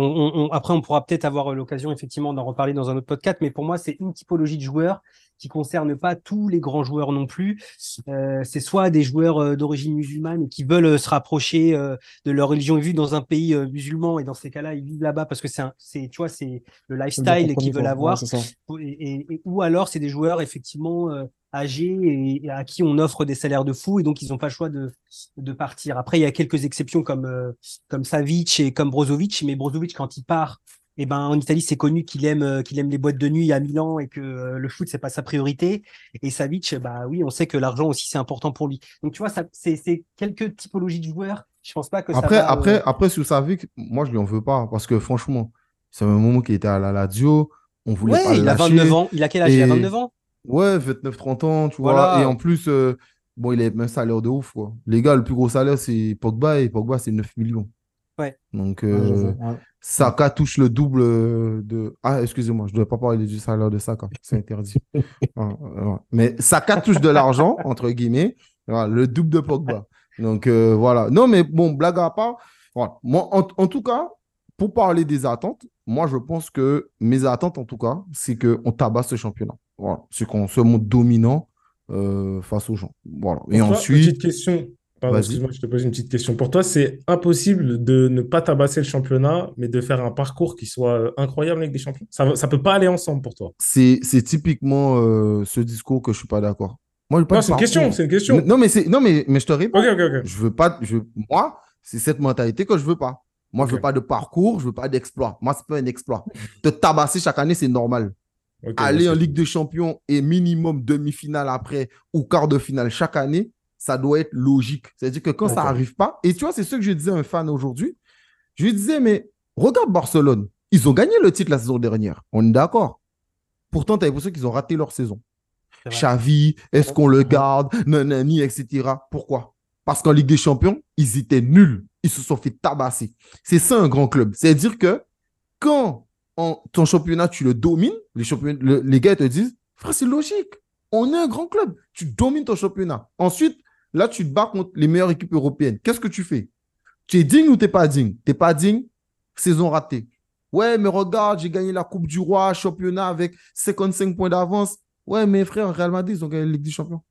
après, on pourra peut-être avoir l'occasion effectivement d'en reparler dans un autre podcast, mais pour moi, c'est une typologie de joueurs qui concerne pas tous les grands joueurs non plus. Euh, c'est soit des joueurs euh, d'origine musulmane qui veulent euh, se rapprocher de leur religion et vivent dans un pays musulman, et dans ces cas-là, ils vivent là-bas parce que c'est, c'est, tu vois, c'est le lifestyle qu'ils veulent avoir. ou alors, c'est des joueurs effectivement âgés et, à qui on offre des salaires de fou et donc ils n'ont pas le choix de, de partir. Après, il y a quelques exceptions comme, euh, comme Savic et comme Brozovic, mais Brozovic, quand il part, eh ben, en Italie, c'est connu qu'il aime, euh, qu'il aime les boîtes de nuit à Milan et que euh, le foot, c'est pas sa priorité. Et Savic, bah oui, on sait que l'argent aussi, c'est important pour lui. Donc, tu vois, ça, c'est, c'est quelques typologies de joueurs. Je pense pas que après, ça va, Après, après, sur Savic, moi, je lui en veux pas parce que franchement, c'est un moment qui était à la Lazio. On voulait pas il a 29 ans. Il a quel âge? Il a 29 ans? Ouais, 29-30 ans, tu vois. Et en plus, euh, bon, il a même salaire de ouf, quoi. Les gars, le plus gros salaire, c'est Pogba, et Pogba, c'est 9 millions. Ouais. Donc, euh, Saka touche le double de. Ah, excusez-moi, je ne devais pas parler du salaire de Saka, c'est interdit. Mais Saka touche de l'argent, entre guillemets, le double de Pogba. Donc, euh, voilà. Non, mais bon, blague à part. Moi, en, tout cas, pour parler des attentes, moi, je pense que mes attentes, en tout cas, c'est qu'on tabasse ce championnat. Voilà. C'est qu'on se montre dominant euh, face aux gens. Voilà. Et ensuite. Petite question. Pardon, excuse-moi, je te pose une petite question. Pour toi, c'est impossible de ne pas tabasser le championnat, mais de faire un parcours qui soit euh, incroyable avec des champions? Ça ne peut pas aller ensemble pour toi? C'est typiquement euh, ce discours que je ne suis pas d'accord. Moi, pas c'est une question, c'est une question. Non, mais, non mais, mais je te réponds. Je veux pas, je, moi, c'est cette mentalité que je veux pas. Moi, je veux pas de parcours, je veux pas d'exploit. Moi, c'est pas un exploit. Te tabasser chaque année, c'est normal. Aller en Ligue des Champions et minimum demi-finale après ou quart de finale chaque année, ça doit être logique. C'est-à-dire que quand ça n'arrive pas, et tu vois, c'est ce que je disais à un fan aujourd'hui, je lui disais, mais regarde Barcelone, ils ont gagné le titre la saison dernière, on est d'accord. Pourtant, tu as l'impression qu'ils ont raté leur saison. Xavi, est-ce qu'on le garde, nanani, etc. Pourquoi? Parce qu'en Ligue des Champions, ils étaient nuls. Ils se sont fait tabasser. C'est ça un grand club. C'est-à-dire que quand ton championnat, tu le domines, les, les gars te disent, frère, c'est logique. On est un grand club. Tu domines ton championnat. Ensuite, là, tu te bats contre les meilleures équipes européennes. Qu'est-ce que tu fais? Tu es digne ou tu n'es pas digne? Tu n'es pas digne, saison ratée. Ouais, mais regarde, j'ai gagné la Coupe du Roi, championnat avec 55 points d'avance. Ouais, mais frère, Real Madrid, ils ont gagné la Ligue des Champions.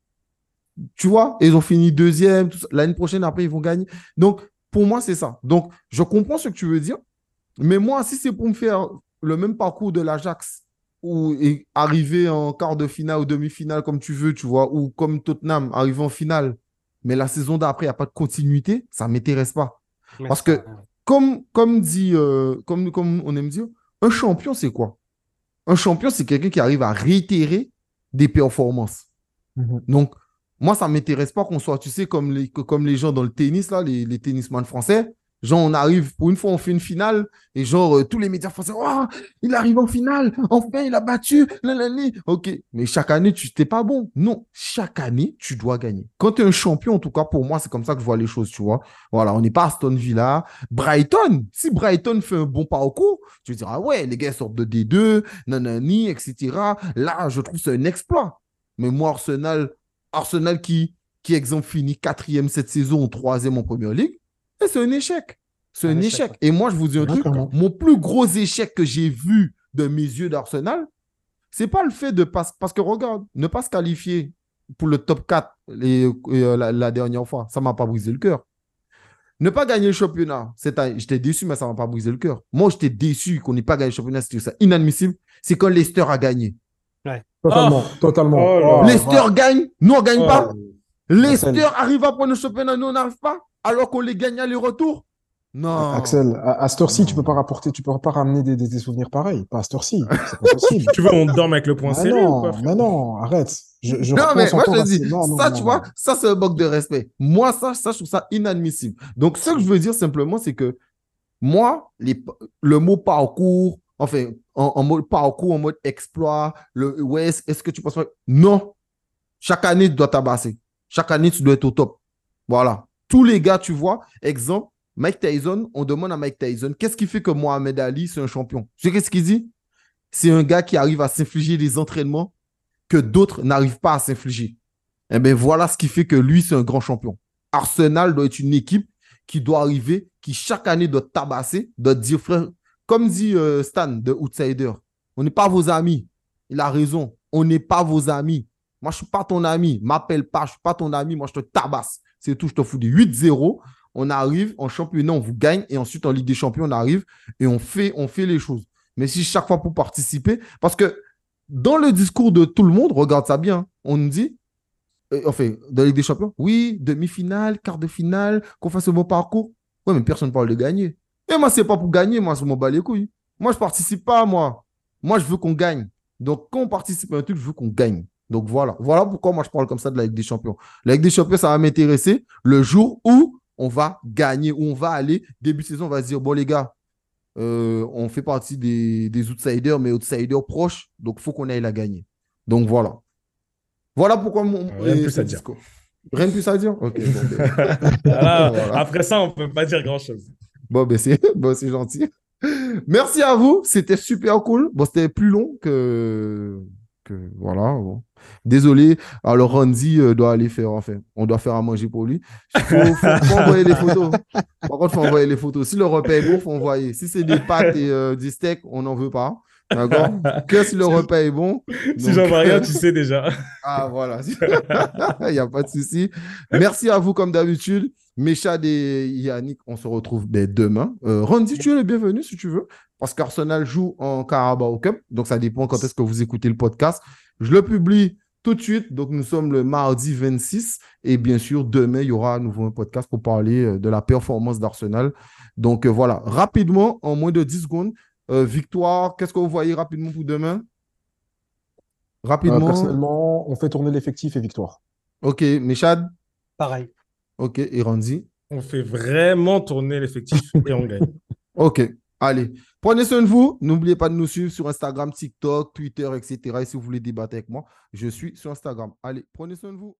Tu vois, ils ont fini deuxième. L'année prochaine, après, ils vont gagner. Donc, pour moi, c'est ça. Donc, je comprends ce que tu veux dire. Mais moi, si c'est pour me faire le même parcours de l'Ajax ou arriver en quart de finale ou demi-finale comme tu veux, tu vois, ou comme Tottenham, arriver en finale, mais la saison d'après, il n'y a pas de continuité, ça ne m'intéresse pas. Parce que, comme, comme dit, euh, comme, comme on aime dire, un champion, c'est quoi? Un champion, c'est quelqu'un qui arrive à réitérer des performances. Mhm. Donc, moi, ça ne m'intéresse pas qu'on soit, tu sais, comme les, comme les gens dans le tennis, là, les, les tennisman français. Genre, on arrive, pour une fois, on fait une finale, et genre, euh, tous les médias français, oh, il arrive en finale, enfin, il a battu, l'année. Ok, mais chaque année, tu n'es pas bon. Non, chaque année, tu dois gagner. Quand tu es un champion, en tout cas, pour moi, c'est comme ça que je vois les choses, tu vois. Voilà, on n'est pas Aston Villa. Brighton, si Brighton fait un bon parcours, tu dire, ah ouais, les gars sortent de D2, nanani, etc. Là, je trouve c'est un exploit. Mais moi, Arsenal, Arsenal qui, qui exemple, finit quatrième cette saison, troisième en première ligue, c'est un échec. C'est un, échec. Et moi, je vous dis un truc. Mon plus gros échec que j'ai vu de mes yeux d'Arsenal, c'est pas le fait de pas. Parce que regarde, ne pas se qualifier pour le top 4 euh, la, dernière fois, ça m'a pas brisé le cœur. Ne pas gagner le championnat, j'étais déçu, mais ça m'a pas brisé le cœur. Moi, j'étais déçu qu'on n'ait pas gagné le championnat, c'était inadmissible. C'est quand Leicester a gagné. Totalement, oh. totalement. Oh Leicester gagne, nous on gagne pas. Oh. Leicester arrive à prendre le championnat, nous on n'arrive pas alors qu'on les gagne à les retours Non. Axel, à, cette heure-ci, tu peux pas rapporter, tu peux pas ramener des, souvenirs pareils. Pas à cette heure-ci. C'est pas possible. tu veux on dorme avec le point ah Non, mais non, arrête. Je, non, mais moi, je te dis, ça, tu vois, ça, c'est un manque de respect. Moi, ça, ça, je trouve ça inadmissible. Donc, ce que je veux dire simplement, c'est que moi, les, le mot parcours, enfin, en, mode parcours, en mode exploit, le ouais, est-ce que tu penses pas? Non. Chaque année, tu dois tabasser. Chaque année, tu dois être au top. Voilà tous les gars, tu vois, exemple, Mike Tyson, on demande à Mike Tyson, qu'est-ce qui fait que Mohamed Ali, c'est un champion? Tu sais qu'est-ce qu'il dit? C'est un gars qui arrive à s'infliger des entraînements que d'autres n'arrivent pas à s'infliger. Eh bien, voilà ce qui fait que lui, c'est un grand champion. Arsenal doit être une équipe qui doit arriver, qui chaque année doit tabasser, doit dire, frère, comme dit euh, Stan de Outsider, on n'est pas vos amis. Il a raison. On n'est pas vos amis. Moi, je ne suis pas ton ami. M'appelle pas, je ne suis pas ton ami. Moi, je te tabasse. C'est tout, je te fous des 8-0. On arrive en championnat, on vous gagne. Et ensuite, en Ligue des Champions, on arrive et on fait, on fait les choses. Mais si chaque fois pour participer, parce que dans le discours de tout le monde, regarde ça bien, on nous dit, euh, enfin, dans la Ligue des Champions, oui, demi-finale, quart de finale, qu'on fasse un bon parcours. Oui, mais personne ne parle de gagner. Et moi, c'est pas pour gagner, moi, je m'en bats les couilles. Moi, je participe pas, moi. Moi, je veux qu'on gagne. Donc, quand on participe à un truc, je veux qu'on gagne. Donc voilà, voilà pourquoi moi je parle comme ça de la Ligue des Champions. La Ligue des Champions, ça va m'intéresser le jour où on va gagner, où on va aller. Début de saison, on va se dire, bon les gars, euh, on fait partie des, outsiders, mais outsiders proches, donc il faut qu'on aille la gagner. Donc voilà. Voilà pourquoi mon... Rien de plus à dire. Rien de plus à dire? Ok. Ben. Après ça, on ne peut pas dire grand-chose. Bon, ben c'est bon, gentil. Merci à vous, c'était super cool. Bon, c'était plus long que voilà. Désolé. Alors, Randy euh, doit aller faire, enfin, on doit faire à manger pour lui. Il faut, envoyer les photos. Par contre, il faut envoyer les photos. Si le repas est bon, il faut envoyer. Si c'est des pâtes et euh, des steaks, on n'en veut pas. D'accord? Que si le repas est bon. Si j'en vois rien, tu sais déjà. ah, voilà. Il n'y a pas de souci. Merci à vous, comme d'habitude. Méchad et Yannick, on se retrouve demain. Euh, Randy, tu es le bienvenu si tu veux parce qu'Arsenal joue en Carabao Cup. Donc, ça dépend quand est-ce que vous écoutez le podcast. Je le publie tout de suite. Donc, nous sommes le mardi 26. Et bien sûr, demain, il y aura à nouveau un podcast pour parler euh, de la performance d'Arsenal. Donc, euh, voilà. Rapidement, en moins de 10 secondes, euh, victoire, qu'est-ce que vous voyez rapidement pour demain? Rapidement. personnellement, on fait tourner l'effectif et victoire. Ok, Meshad. Pareil. Ok, et Randy? On fait vraiment tourner l'effectif et on gagne. Ok, allez. Prenez soin de vous. N'oubliez pas de nous suivre sur Instagram, TikTok, Twitter, etc. Et si vous voulez débattre avec moi, je suis sur Instagram. Allez, prenez soin de vous.